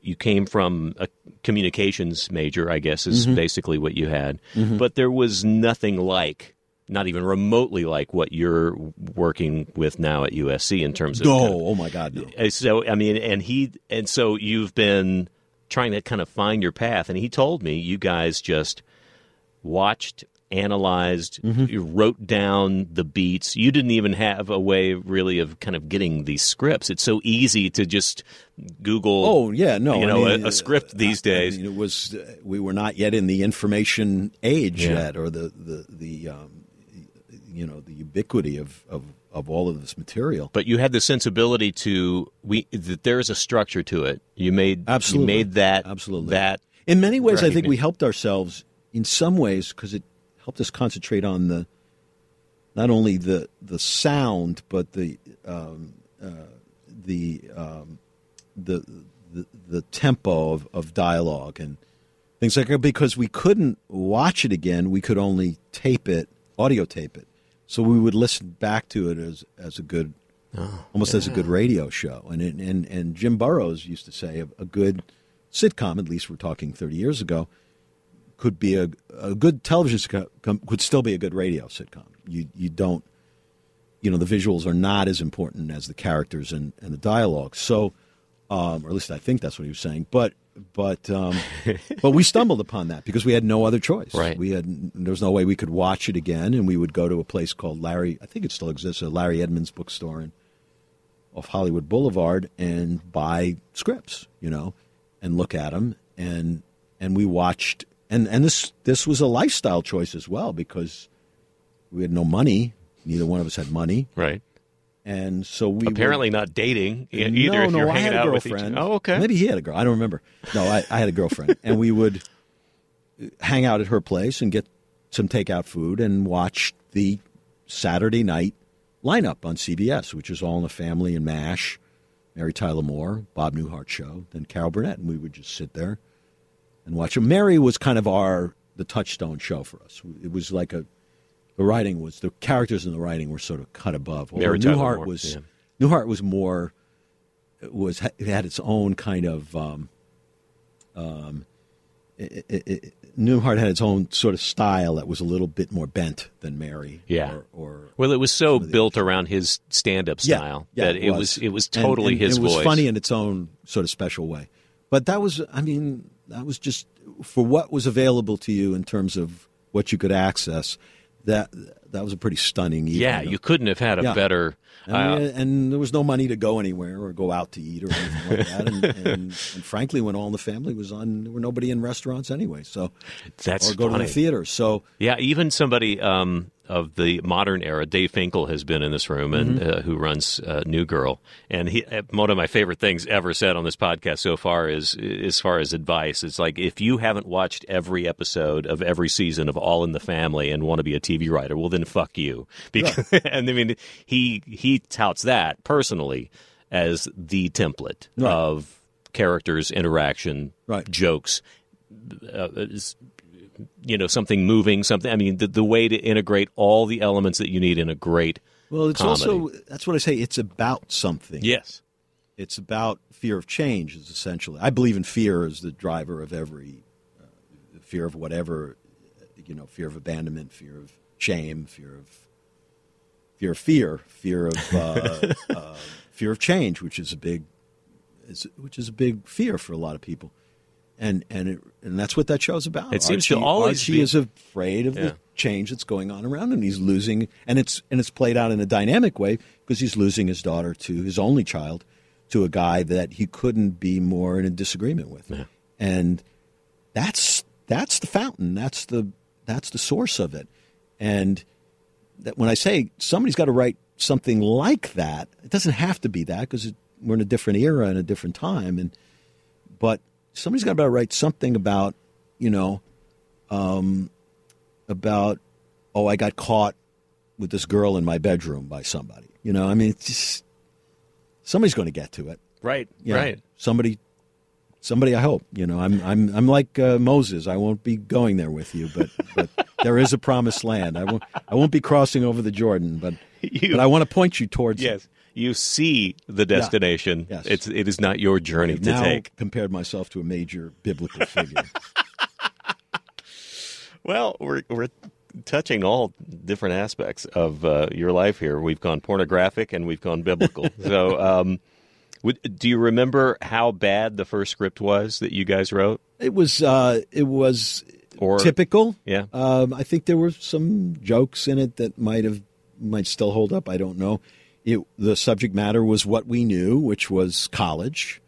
you came from a communications major, I guess, is Mm-hmm. basically what you had. But there was nothing like, not even remotely like what you're working with now at USC in terms of. No, kind of- oh my God, no. uh, so I mean, and he and so you've been trying to kind of find your path, and he told me you guys just watched, analyzed, Mm-hmm. you wrote down the beats. You didn't even have a way really of kind of getting these scripts. It's so easy to just Google. Oh yeah, no. you I know, mean, a, a script these I days. mean, it was uh, we were not yet in the information age Yeah. yet, or the the the um, you know the ubiquity of of, of all of this material. But you had the sensibility to we that there is a structure to it. You made Absolutely. you made that Absolutely. that In many ways, I think we helped ourselves in some ways because it helped us concentrate on the not only the the sound but the um, uh, the, um, the the the tempo of, of dialogue and things like that. Because we couldn't watch it again, we could only tape it, audio tape it. So we would listen back to it as as a good, almost as a good radio show. And and and Jim Burrows used to say a, a good sitcom, at least we're talking thirty years ago, could be a a good television sitcom could still be a good radio sitcom. You you don't, you know, the visuals are not as important as the characters and, and the dialogue. So, um, or at least I think that's what he was saying. But but um, but we stumbled upon that because we had no other choice. Right. We had there was no way we could watch it again, and we would go to a place called Larry. I think it still exists, a Larry Edmunds bookstore in, off Hollywood Boulevard, and buy scripts. You know, and look at them, and and we watched. And and this this was a lifestyle choice as well because we had no money. Neither one of us had money, right. And so we Apparently not dating either. no, if no, you're I hanging had a out with each girlfriend. Oh, okay. Maybe he had a girl. I don't remember. No, I, I had a girlfriend, and we would hang out at her place and get some takeout food and watch the Saturday night lineup on CBS, which is All in the Family and MASH, Mary Tyler Moore, Bob Newhart show, then Carol Burnett, and we would just sit there and watch them. Mary was kind of our the touchstone show for us. It was like a the writing was the characters in the writing were sort of cut above. Although Newhart Moore, was yeah. Newhart was more was it had its own kind of um, um, it, it, it, Newhart had its own sort of style that was a little bit more bent than Mary. Yeah. Or, or Well, it was so built around his stand-up style yeah, that it was it was And- totally and his It was voice. funny in its own sort of special way. But that was, I mean, that was just for what was available to you in terms of what you could access. That that was a pretty stunning. Evening Yeah, you couldn't have had a Yeah. better. and, uh, we- and there was no money to go anywhere or go out to eat or anything like that. And, and, and frankly, when All the Family was on, there were nobody in restaurants anyway. So That's or go funny. to the theater. So Yeah, even somebody um, of the modern era, Dave Finkel, has been in this room and Mm-hmm. uh, who runs uh, New Girl. And he, uh, one of my favorite things ever said on this podcast so far is, as far as advice, it's like if you haven't watched every episode of every season of All in the Family and want to be a TV writer, well then fuck you. Because, and I mean, he he touts that personally as the template Right. of characters, interaction, Right. jokes. Uh, is- you know something moving something i mean the, the way to integrate all the elements that you need in a great well, it's comedy. also that's what I say. It's about something. yes It's about fear of change. Is essentially. I believe in fear as the driver of every uh, fear of whatever, you know, fear of abandonment, fear of shame, fear of fear of fear, fear of uh, uh, fear of change, which is a big, is, which is a big fear for a lot of people, and and it, and that's what that show's about. It seems to Archie, always Archie be- is afraid of Yeah. the change that's going on around him. He's losing, and it's and it's played out in a dynamic way because he's losing his daughter to his only child to a guy that he couldn't be more in a disagreement with, and that's that's the fountain. That's the that's the source of it, and that when I say somebody's got to write something like that, it doesn't have to be that because we're in a different era and a different time, and but somebody's got to write something about you know um, about oh I got caught with this girl in my bedroom by somebody. You know, I mean, it's just somebody's going to get to it. right Yeah. right Somebody, somebody. I hope. You know, I'm I'm I'm like uh, Moses. I won't be going there with you, but but there is a promised land. I won't I won't be crossing over the Jordan, but You- but I want to point you towards. it. You see the destination Yes. it's it is not your journey I've to now take compared myself to a major biblical figure. well we're we're touching all different aspects of uh, your life here we've gone pornographic and we've gone biblical so um would, do you remember how bad the first script was that you guys wrote it was uh, it was Or- typical. Yeah. Um, I think there were some jokes in it that might have might still hold up. I don't know. It, the subject matter was what we knew, which was college,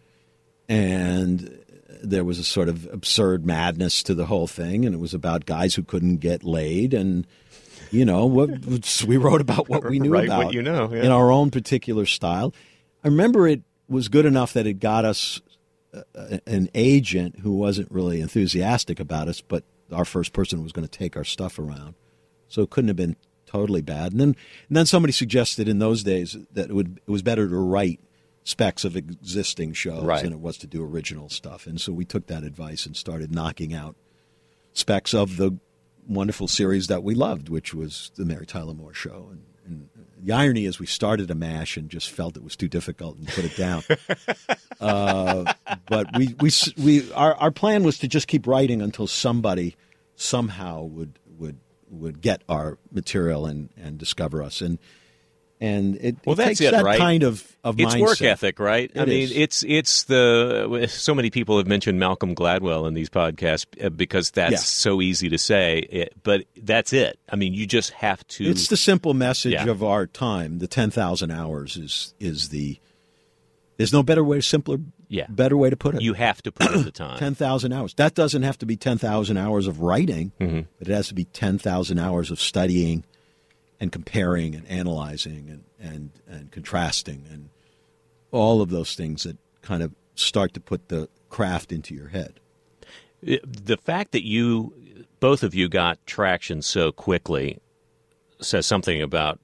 and there was a sort of absurd madness to the whole thing, and it was about guys who couldn't get laid, and you know, what, we wrote about what we knew Write about what you know, yeah. in our own particular style. I remember it was good enough that it got us uh, an agent who wasn't really enthusiastic about us, but our first person was going to take our stuff around. So it couldn't have been totally bad. And then, and then somebody suggested in those days that it, would, it was better to write specs of existing shows Right. than it was to do original stuff. And so we took that advice and started knocking out specs of the wonderful series that we loved, which was the Mary Tyler Moore Show. And, and the irony is, we started a mash and just felt it was too difficult and put it down. uh, but we, we, we, our, our plan was to just keep writing until somebody somehow would would get our material and, and discover us. And and it, Well, it that's takes it, that right? kind of, of it's work ethic, right? I It mean, is. it's it's the so many people have mentioned Malcolm Gladwell in these podcasts uh, because that's Yeah. so easy to say, it, but that's it. I mean, you just have to. It's the simple message Yeah. of our time. The ten thousand hours is is the. There's no better way, simpler, Yeah. better way to put it. you have to put the time. ten thousand hours. That doesn't have to be ten thousand hours of writing, Mm-hmm. but it has to be ten thousand hours of studying, and comparing and analyzing and and and contrasting and all of those things that kind of start to put the craft into your head. The fact that you both of you got traction so quickly says something about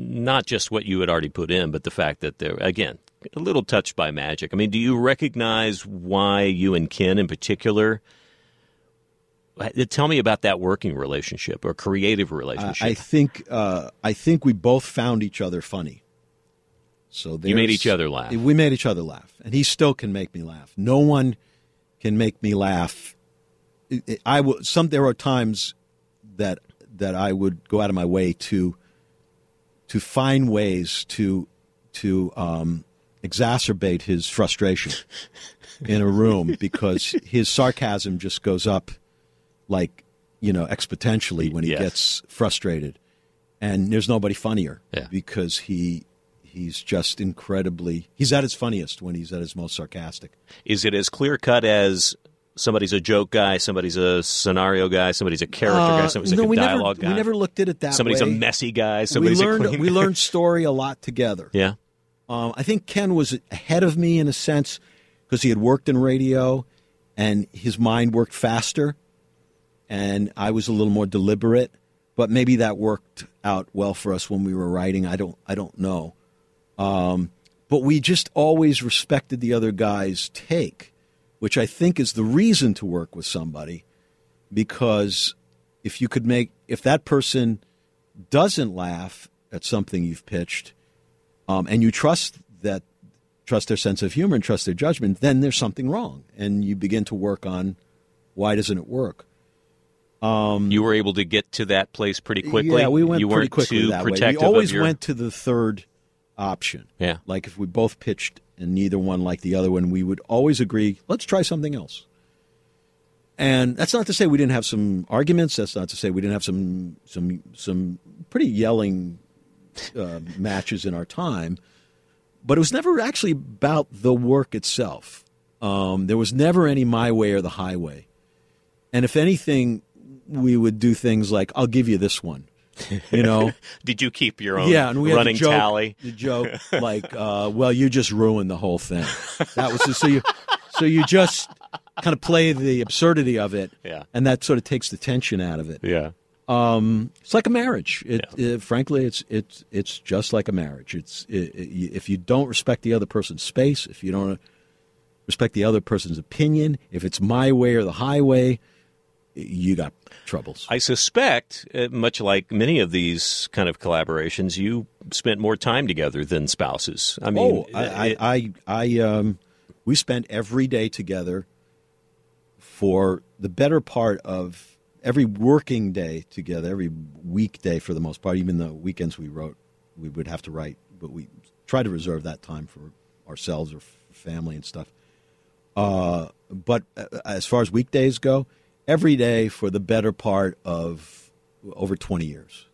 not just what you had already put in, but the fact that they're again a little touched by magic. I mean, do you recognize why you and Ken in particular? Tell me about that working relationship or creative relationship. I think uh, I think we both found each other funny. So You made each other laugh. We made each other laugh, and he still can make me laugh. No one can make me laugh. I will. Some there are times that that I would go out of my way to to find ways to to um, exacerbate his frustration in a room because his sarcasm just goes up like you know exponentially when he Yes. gets frustrated and there's nobody funnier Yeah. because he he's just incredibly he's at his funniest when he's at his most sarcastic Is it as clear cut as somebody's a joke guy, somebody's a scenario guy, somebody's a character guy, Uh, somebody's no, like a dialogue never, guy? we never looked at it that somebody's way Somebody's a messy guy, we learned a clean we learned story a lot together yeah. Um, I think Ken was ahead of me in a sense because he had worked in radio and his mind worked faster, and I was a little more deliberate. But maybe that worked out well for us when we were writing. I don't. I don't know. Um, but we just always respected the other guy's take, which I think is the reason to work with somebody, because if you could make if that person doesn't laugh at something you've pitched, um, and you trust that trust their sense of humor and trust their judgment, then there's something wrong, and you begin to work on why doesn't it work. You were able to get to that place pretty quickly. Yeah, we went you pretty quickly too that way. We always your, went to the third option. Yeah. like if we both pitched and neither one liked the other one, we would always agree, let's try something else. And that's not to say we didn't have some arguments. That's not to say we didn't have some some some pretty yelling uh, matches in our time. But it was never actually about the work itself. Um, there was never any my way or the highway. And if anything, we would do things like, "I'll give you this one," you know. Did you keep your own yeah, and we had running the joke, tally? The joke, like, uh, well, you just ruined the whole thing. That was so you, so you just kind of play the absurdity of it, Yeah. and that sort of takes the tension out of it. Yeah. It's like a marriage. It, uh, frankly, it's it's it's just like a marriage. It's it, it, if you don't respect the other person's space, if you don't respect the other person's opinion, if it's my way or the highway, you got troubles. I suspect, uh, much like many of these kind of collaborations, you spent more time together than spouses. I mean, oh, I, it- I, I, I, um, we spent every day together for the better part of every working day together, every weekday for the most part. Even the weekends we wrote, we would have to write, but we try to reserve that time for ourselves or family and stuff. Uh, but uh, as far as weekdays go, every day for the better part of over 20 years,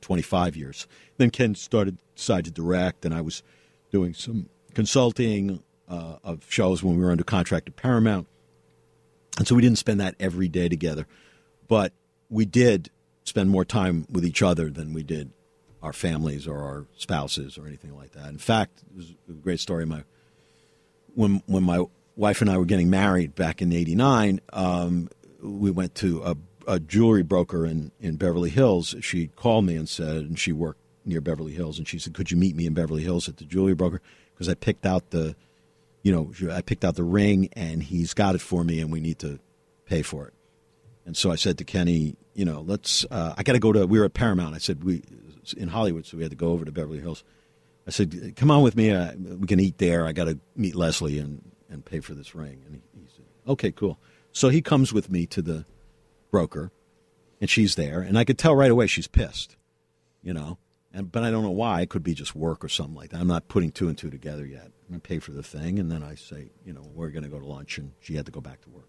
25 years. Then Ken started decided to direct, and I was doing some consulting uh, of shows when we were under contract at Paramount. And so we didn't spend that every day together, but we did spend more time with each other than we did our families or our spouses or anything like that. In fact, it was a great story. My when when my wife and I were getting married back in '89, um, we went to a, a jewelry broker in in Beverly Hills. She called me and said, and she worked near Beverly Hills, and she said, "Could you meet me in Beverly Hills at the jewelry broker?" Because I picked out the, you know, I picked out the ring, and he's got it for me, and we need to pay for it. And so I said to Kenny, you know, let's. Uh, I got to go to. We were at Paramount. I said we in Hollywood, so we had to go over to Beverly Hills. I said, "Come on with me. Uh, we can eat there. I got to meet Leslie and and pay for this ring." And he, he said, "Okay, cool." So he comes with me to the broker, and she's there, and I could tell right away she's pissed, you know. And but I don't know why. It could be just work or something like that. I'm not putting two and two together yet. I pay for the thing, and then I say, you know, we're going to go to lunch, and she had to go back to work.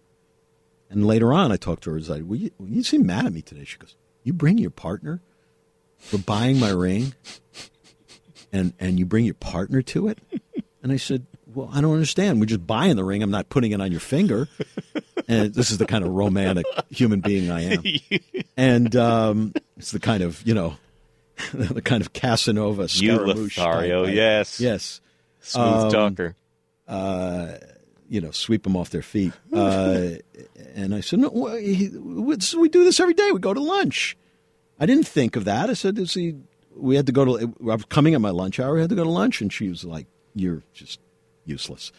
And later on, I talked to her. I was like, well, you, you seem mad at me today. She goes, "You bring your partner for buying my ring, and and you bring your partner to it?" And I said, "Well, I don't understand. We're just buying the ring. I'm not putting it on your finger." And this is the kind of romantic human being I am. And um, it's the kind of you know, the kind of Casanova You type. Lothario, I- yes. yes Smooth Um, talker. you know, sweep them off their feet. Uh, and I said, no, it's- we do this every day. We go to lunch. I didn't think of that. I said, is he, we had to go to, I was coming at my lunch hour. We had to go to lunch. And she was like, you're just useless.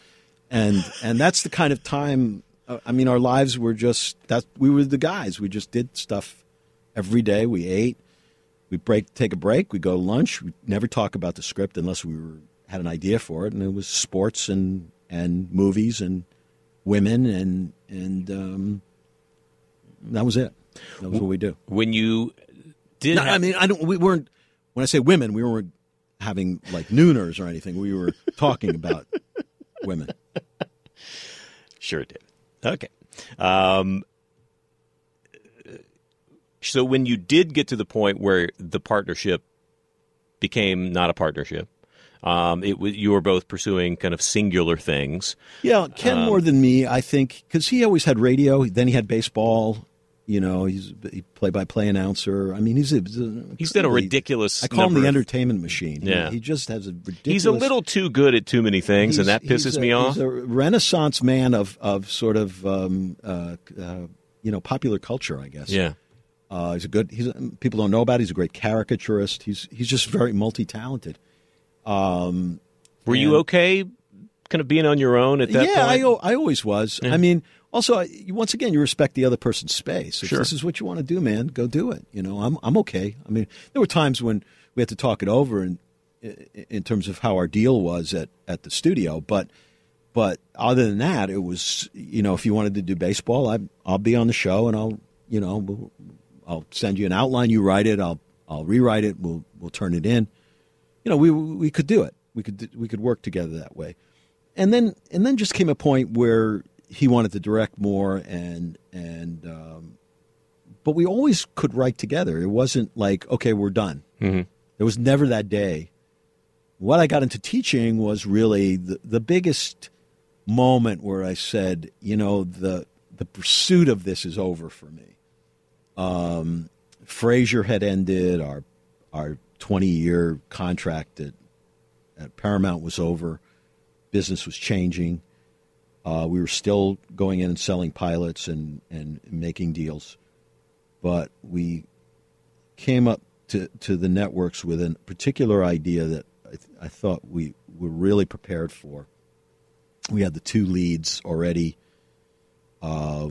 And, and that's the kind of time, uh, I mean, our lives were just, that we were the guys. We just did stuff every day. We ate. We break, take a break. We go to lunch. We never talk about the script unless we were had an idea for it, and it was sports and and movies and women and and um, that was it. That was what we do. When you did, No, have- I mean, I don't. We weren't. When I say women, we weren't having like nooners or anything. We were talking about women. Sure it did. Okay. Um, so when you did get to the point where the partnership became not a partnership, um, it was you were both pursuing kind of singular things. Yeah, Ken more than me, I think, because he always had radio. Then he had baseball. You know, he's he play-by-play announcer. I mean, he's a, he's, a He's done a ridiculous. I call him the of- entertainment machine. Yeah. he just has a ridiculous. He's a little too good at too many things, and that pisses a- me off. He's a renaissance man of of sort of um, uh, uh, you know popular culture, I guess. yeah. uh, he's a good. He's people don't know about. it. He's a great caricaturist. He's he's just very multi talented. Were you okay, kind of being on your own at that yeah, I, point? al- I always was. I mean, also I- once again, you respect the other person's space. If Sure. this is what you want to do, man, go do it. You know, I'm I'm okay. I mean, there were times when we had to talk it over in in terms of how our deal was at at the studio, but. But other than that, it was you know if you wanted to do baseball, I I'll be on the show and I'll you know we'll, I'll send you an outline, you write it, I'll I'll rewrite it, we'll we'll turn it in. You know we we could do it, we could we could work together that way, and then and then just came a point where he wanted to direct more and and um, but we always could write together. It wasn't like okay we're done. Mm-hmm. There was never that day. What I got into teaching was really the, the biggest moment where I said, you know, the the pursuit of this is over for me. Um, Frasier had ended. Our our twenty year contract at at Paramount was over. Business was changing. Uh, we were still going in and selling pilots and, and making deals, but we came up to, to the networks with a particular idea that I, th- I thought we were really prepared for. We had the two leads already. Uh,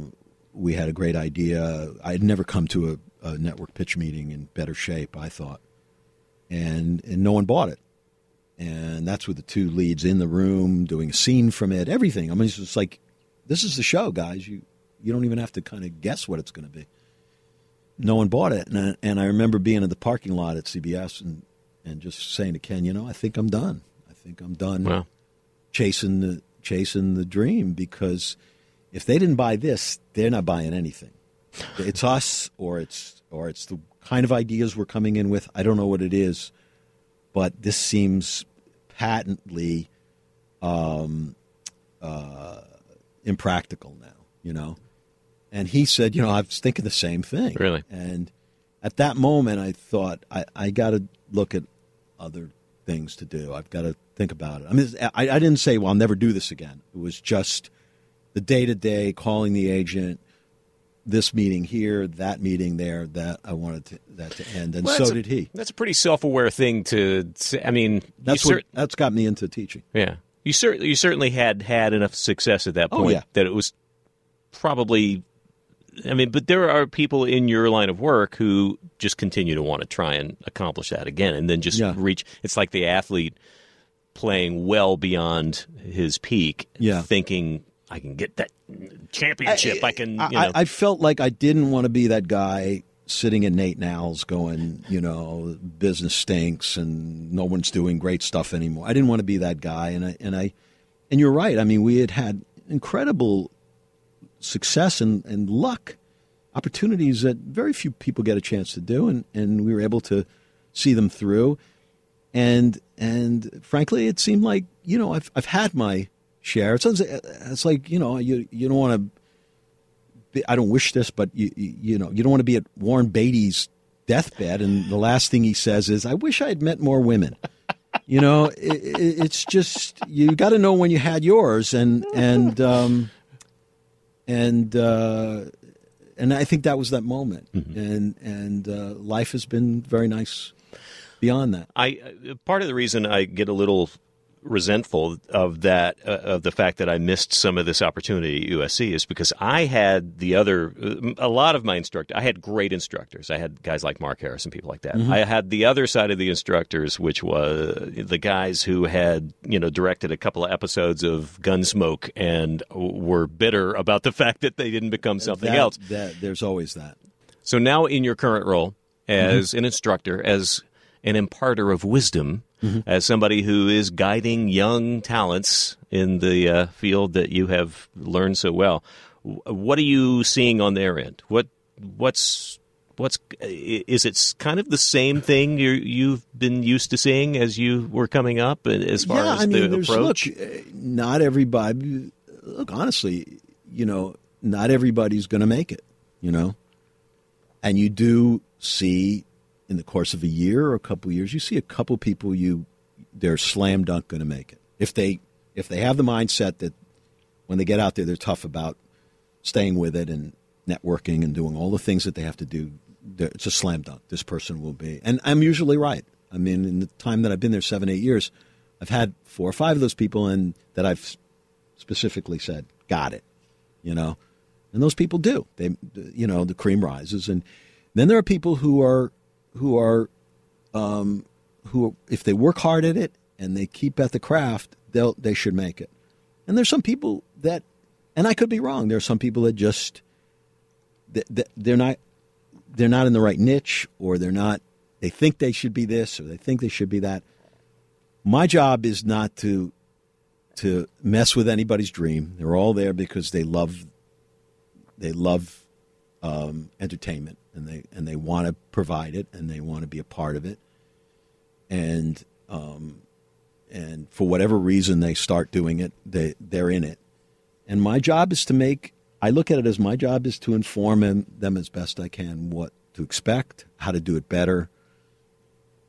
we had a great idea. I had never come to a, a network pitch meeting in better shape, I thought, and and no one bought it. And that's with the two leads in the room doing a scene from it, everything. I mean, it's just like this is the show, guys. You you don't even have to kind of guess what it's going to be. No one bought it, and I, and I remember being in the parking lot at CBS and and just saying to Ken, you know, I think I'm done. I think I'm done Wow. chasing the chasing the dream because if they didn't buy this, they're not buying anything. It's us or it's or it's the kind of ideas we're coming in with. I don't know what it is, but this seems patently um, uh, impractical now. You know, and he said, you know, I was thinking the same thing. Really? and at that moment, I thought I, I got to look at other things to do. I've got to think about it. I mean, I, I didn't say, well, I'll never do this again. It was just the day to day calling the agent, this meeting here, that meeting there, that I wanted to, that to end, and Well, so a- did he. That's a pretty self-aware thing to. say. I mean, That's you what that's got me into teaching. yeah. You certainly you certainly had had enough success at that Oh, point yeah. that it was probably. I mean, but there are people in your line of work who just continue to want to try and accomplish that again, and then just Yeah. reach. It's like the athlete playing well beyond his peak, Yeah. thinking I can get that championship. I, can, you I, know. I, I felt like I didn't want to be that guy sitting at Nate 'n Al's going, you know, business stinks and no one's doing great stuff anymore. I didn't want to be that guy, and I and I and you're right. I mean, we had had incredible success and, and luck, opportunities that very few people get a chance to do, and, and we were able to see them through. And and frankly, it seemed like you know I've I've had my share. It's, it's like you know you you don't want to. I don't wish this, but you you know you don't want to be at Warren Beatty's deathbed, and the last thing he says is, "I wish I had met more women." You know, it, it, it's just you got to know when you had yours, and and um, and uh, and I think that was that moment, and and uh, life has been very nice beyond that. I uh, part of the reason I get a little resentful of that uh, of the fact that I missed some of this opportunity at USC is because I had the other a lot of my instructors I had great instructors. I had guys like Mark Harris and people like that. I had the other side of the instructors which was the guys who had you know directed a couple of episodes of Gunsmoke and were bitter about the fact that they didn't become something That- else. That, there's always that. so now, in your current role as an instructor, as an imparter of wisdom, as somebody who is guiding young talents in the uh, field that you have learned so well, what are you seeing on their end? What what's what's is it kind of the same thing you you've been used to seeing as you were coming up uh, as far yeah, as I mean, the there's, approach? look, uh, not everybody. Look, honestly, you know, not everybody's going to make it. You know, and you do see in the course of a year or a couple years, you see a couple people you they're slam dunk going to make it if they if they have the mindset that when they get out there they're tough about staying with it and networking and doing all the things that they have to do. It's a slam dunk. This person will be, and I'm usually right. I mean, in the time that I've been there, seven eight years, I've had four or five of those people, and that I've specifically said, "Got it," you know, and those people do. They, you know, the cream rises, and then there are people who are who are um, who, if they work hard at it and they keep at the craft, they'll they should make it. And there's some people that, and I could be wrong. There are some people that just that, that they're not they're not in the right niche, or they're not. They think they should be this, or they think they should be that. My job is not to to mess with anybody's dream. They're all there because they love they love um, entertainment and they and they want to provide it and they want to be a part of it. And um, and for whatever reason they start doing it, they they're in it. And my job is to make. I look at it as my job is to inform them, them as best I can what to expect, how to do it better.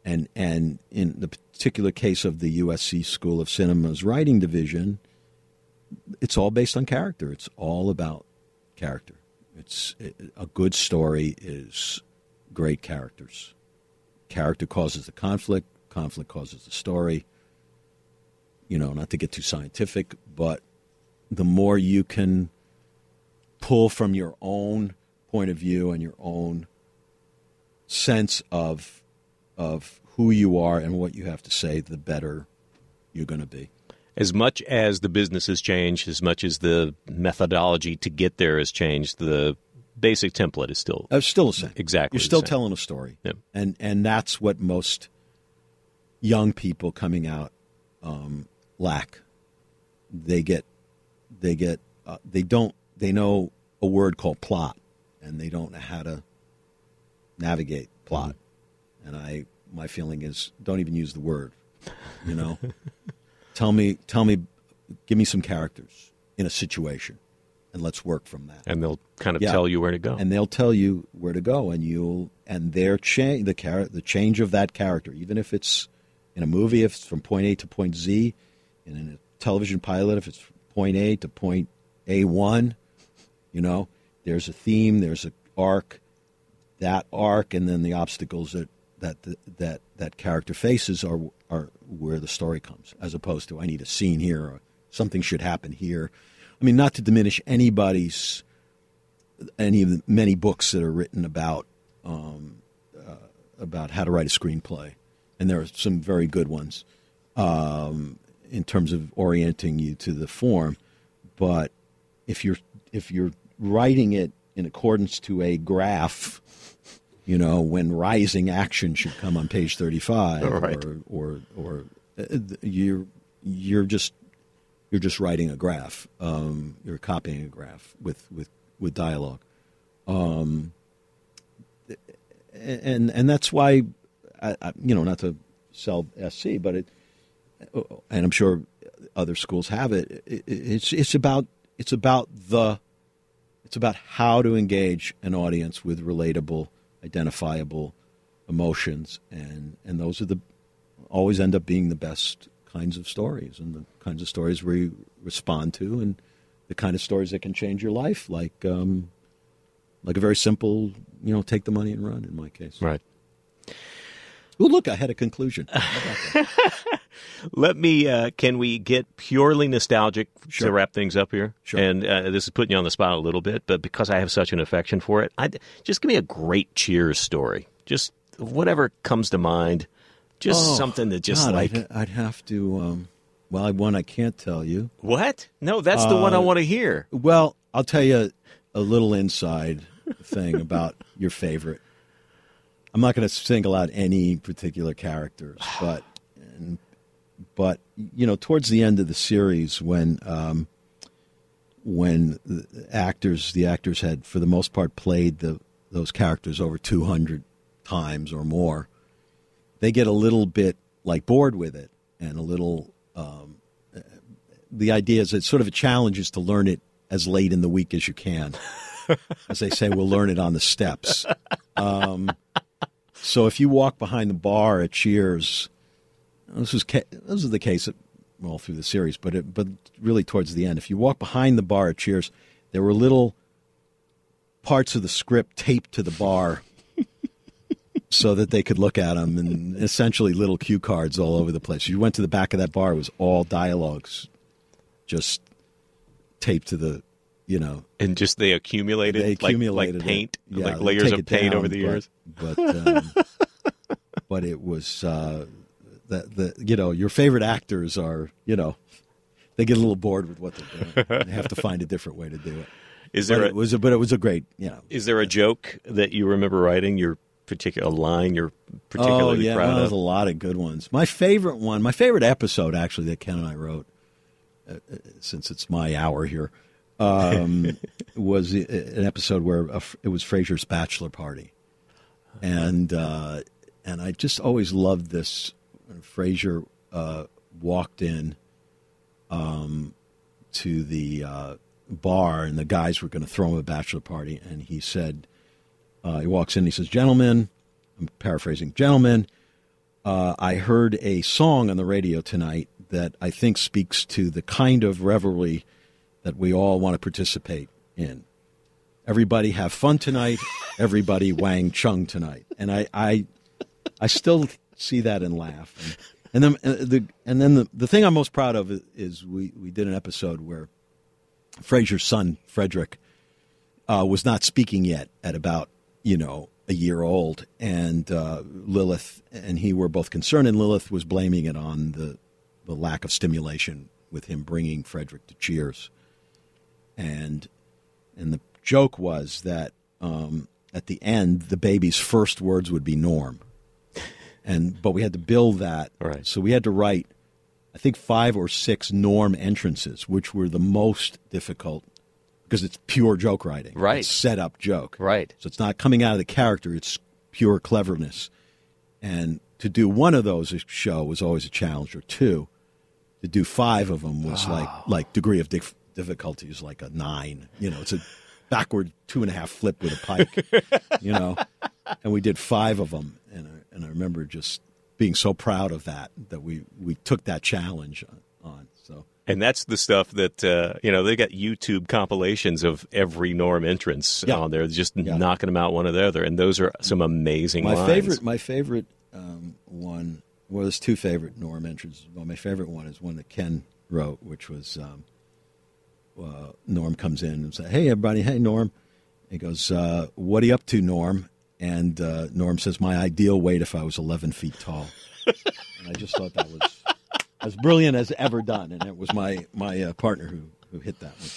And and in the particular case of the USC School of Cinema's writing division, it's all based on character. It's all about character. It's a good story is great characters. Character causes the conflict. Conflict causes the story. You know, not to get too scientific, but the more you can pull from your own point of view and your own sense of of who you are and what you have to say, the better you're going to be. As much as the business has changed, as much as the methodology to get there has changed, the basic template is still Uh, still the same. Exactly You're still telling a story. Yep. And and that's what most young people coming out um, lack. They get they get uh, they don't they know a word called plot and they don't know how to navigate plot. And I my feeling is don't even use the word. You know? tell me tell me give me some characters in a situation and let's work from that and they'll kind of Yeah. tell you where to go. and they'll tell you where to go and you'll and their change the char- the change of that character, even if it's in a movie, if it's from point A to point Z, and in a television pilot, if it's point A to point A one, you know, there's a theme, there's a arc, that arc, and then the obstacles that that that that character faces are are where the story comes, as opposed to I need a scene here or something should happen here. I mean, not to diminish anybody's any of the many books that are written about um, uh, about how to write a screenplay, and there are some very good ones um, in terms of orienting you to the form. But if you're if you're writing it in accordance to a graph, you know, when rising action should come on page thirty-five, Right. or or or uh, you're you're just you're just writing a graph. Um, you're copying a graph with with with dialogue. Um, and and that's why, I, I, you know, not to sell SC, but it, and I'm sure other schools have it. it. It's it's about it's about the it's about how to engage an audience with relatable, identifiable emotions, and and those are the always end up being the best kinds of stories and the kinds of stories we respond to and the kind of stories that can change your life like um, like a very simple you know take the money and run in my case. Right. well look i had a conclusion Let me. Uh, can we get purely nostalgic Sure. to wrap things up here? Sure. And uh, this is putting you on the spot a little bit, but because I have such an affection for it, I just give me a great Cheers story. Just whatever comes to mind. Just Oh, something that just God, like I'd, I'd have to um, well one i can't tell you what? No, that's the one I Uh, want to hear. well i'll tell you a little inside thing about your favorite i'm not going to single out any particular characters but but you know towards the end of the series when um, when the actors the actors had for the most part played the those characters over 200 times or more they get a little bit like bored with it and a little um, the idea is it's sort of a challenge is to learn it as late in the week as you can. As they say we'll learn it on the steps. Um, so if you walk behind the bar at cheers this was ca- this is the case all through the series, but it, but really towards the end, if you walk behind the bar at Cheers, there were little parts of the script taped to the bar so that they could look at them, and essentially little cue cards all over the place. You went to the back of that bar; it was all dialogues, just taped to the, you know, And just they accumulated, they like- accumulated like, it. paint, Yeah, like layers of paint down, over the but- years. But um, but it was uh, the the you know your favorite actors are you know they get a little bored with what they're doing. they have to find a different way to do it. Is But there a, it was a, but it was a great you know. is there a joke that you remember writing? Your particular line you're Oh particularly yeah, proud there's a lot of good ones. My favorite one, my favorite episode actually that Ken and I wrote, uh, uh, since it's my hour here, um, was an episode where a, it was Frasier's bachelor party, and uh, and I just always loved this. When Frasier uh, walked in um, to the uh, bar, and the guys were going to throw him a bachelor party, and he said, uh, he walks in, he says, "Gentlemen." I'm paraphrasing, gentlemen, uh, I heard a song on the radio tonight that I think speaks to the kind of revelry that we all want to participate in. Everybody have fun tonight. Everybody wang chung tonight. And I, I, I still see that and laugh. And, and then uh, the and then the, the thing I'm most proud of is, is we, we did an episode where Frasier's son Frederick uh, was not speaking yet at about you know a year old, and uh, Lilith and he were both concerned, and Lilith was blaming it on the the lack of stimulation with him bringing Frederick to Cheers, and and the joke was that um, at the end the baby's first words would be Norm, and but we had to build that, Right. so we had to write. I think five or six norm entrances, which were the most difficult because it's pure joke writing. Right. It's set up joke. Right. So it's not coming out of the character, it's pure cleverness. And to do one of those a show was always a challenge, or two. To do five of them was like like degree of dif- difficulty is like a nine. You know, it's a backward two and a half flip with a pike. you know, and we did five of them, and and I remember just being so proud of that that we we took that challenge on. So And that's the stuff that uh, you know they got YouTube compilations of every Norm entrance Yeah. on there, just Yeah. knocking them out one or the other, and those are some amazing. my lines. favorite my favorite um, one well, there's two favorite Norm entrances. Well, my favorite one is one that Ken wrote, which was um, uh, Norm comes in and says, "Hey, everybody! Hey, Norm." He goes, uh, "What are you up to, Norm?" And uh, Norm says, "My ideal weight if I was 11 feet tall." and I just thought that was as brilliant as ever done, and it was my my uh, partner who who hit that one.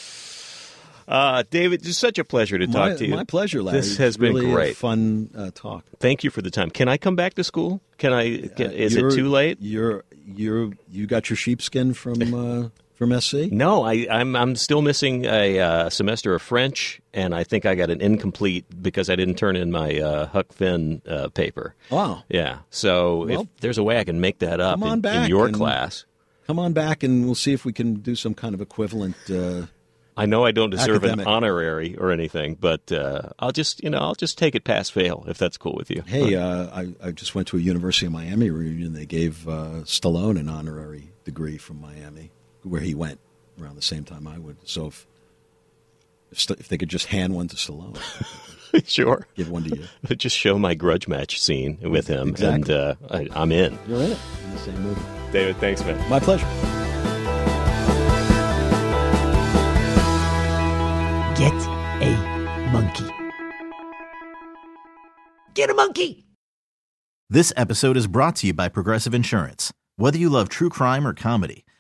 Uh, David, it's such a pleasure to talk my, to you. my pleasure, Larry. This has It's been really a great. fun uh, talk. Thank you for the time. Can I come back to school? Can I? Can, Uh, is it too late? You're you're you got your sheepskin from uh, from SC. No, I, I'm I'm still missing a uh, semester of French, and I think I got an incomplete because I didn't turn in my uh, Huck Finn uh, paper. Wow! Yeah, so Well, if there's a way I can make that up in, in your and- class, Come on back and we'll see if we can do some kind of equivalent. Uh, I know I don't deserve Academic. an honorary or anything, but uh, I'll just you know I'll just take it pass fail if that's cool with you. hey, uh, I, I just went to a University of Miami reunion. They gave uh, Stallone an honorary degree from Miami, where he went around the same time I would. So if if, St- if they could just hand one to Stallone, sure. give one to you. Just show my grudge match scene with him, Exactly. and uh, I, I'm in. You're in it in the same movie. David, thanks, man. My pleasure. Get a monkey. Get a monkey! This episode is brought to you by Progressive Insurance. Whether you love true crime or comedy,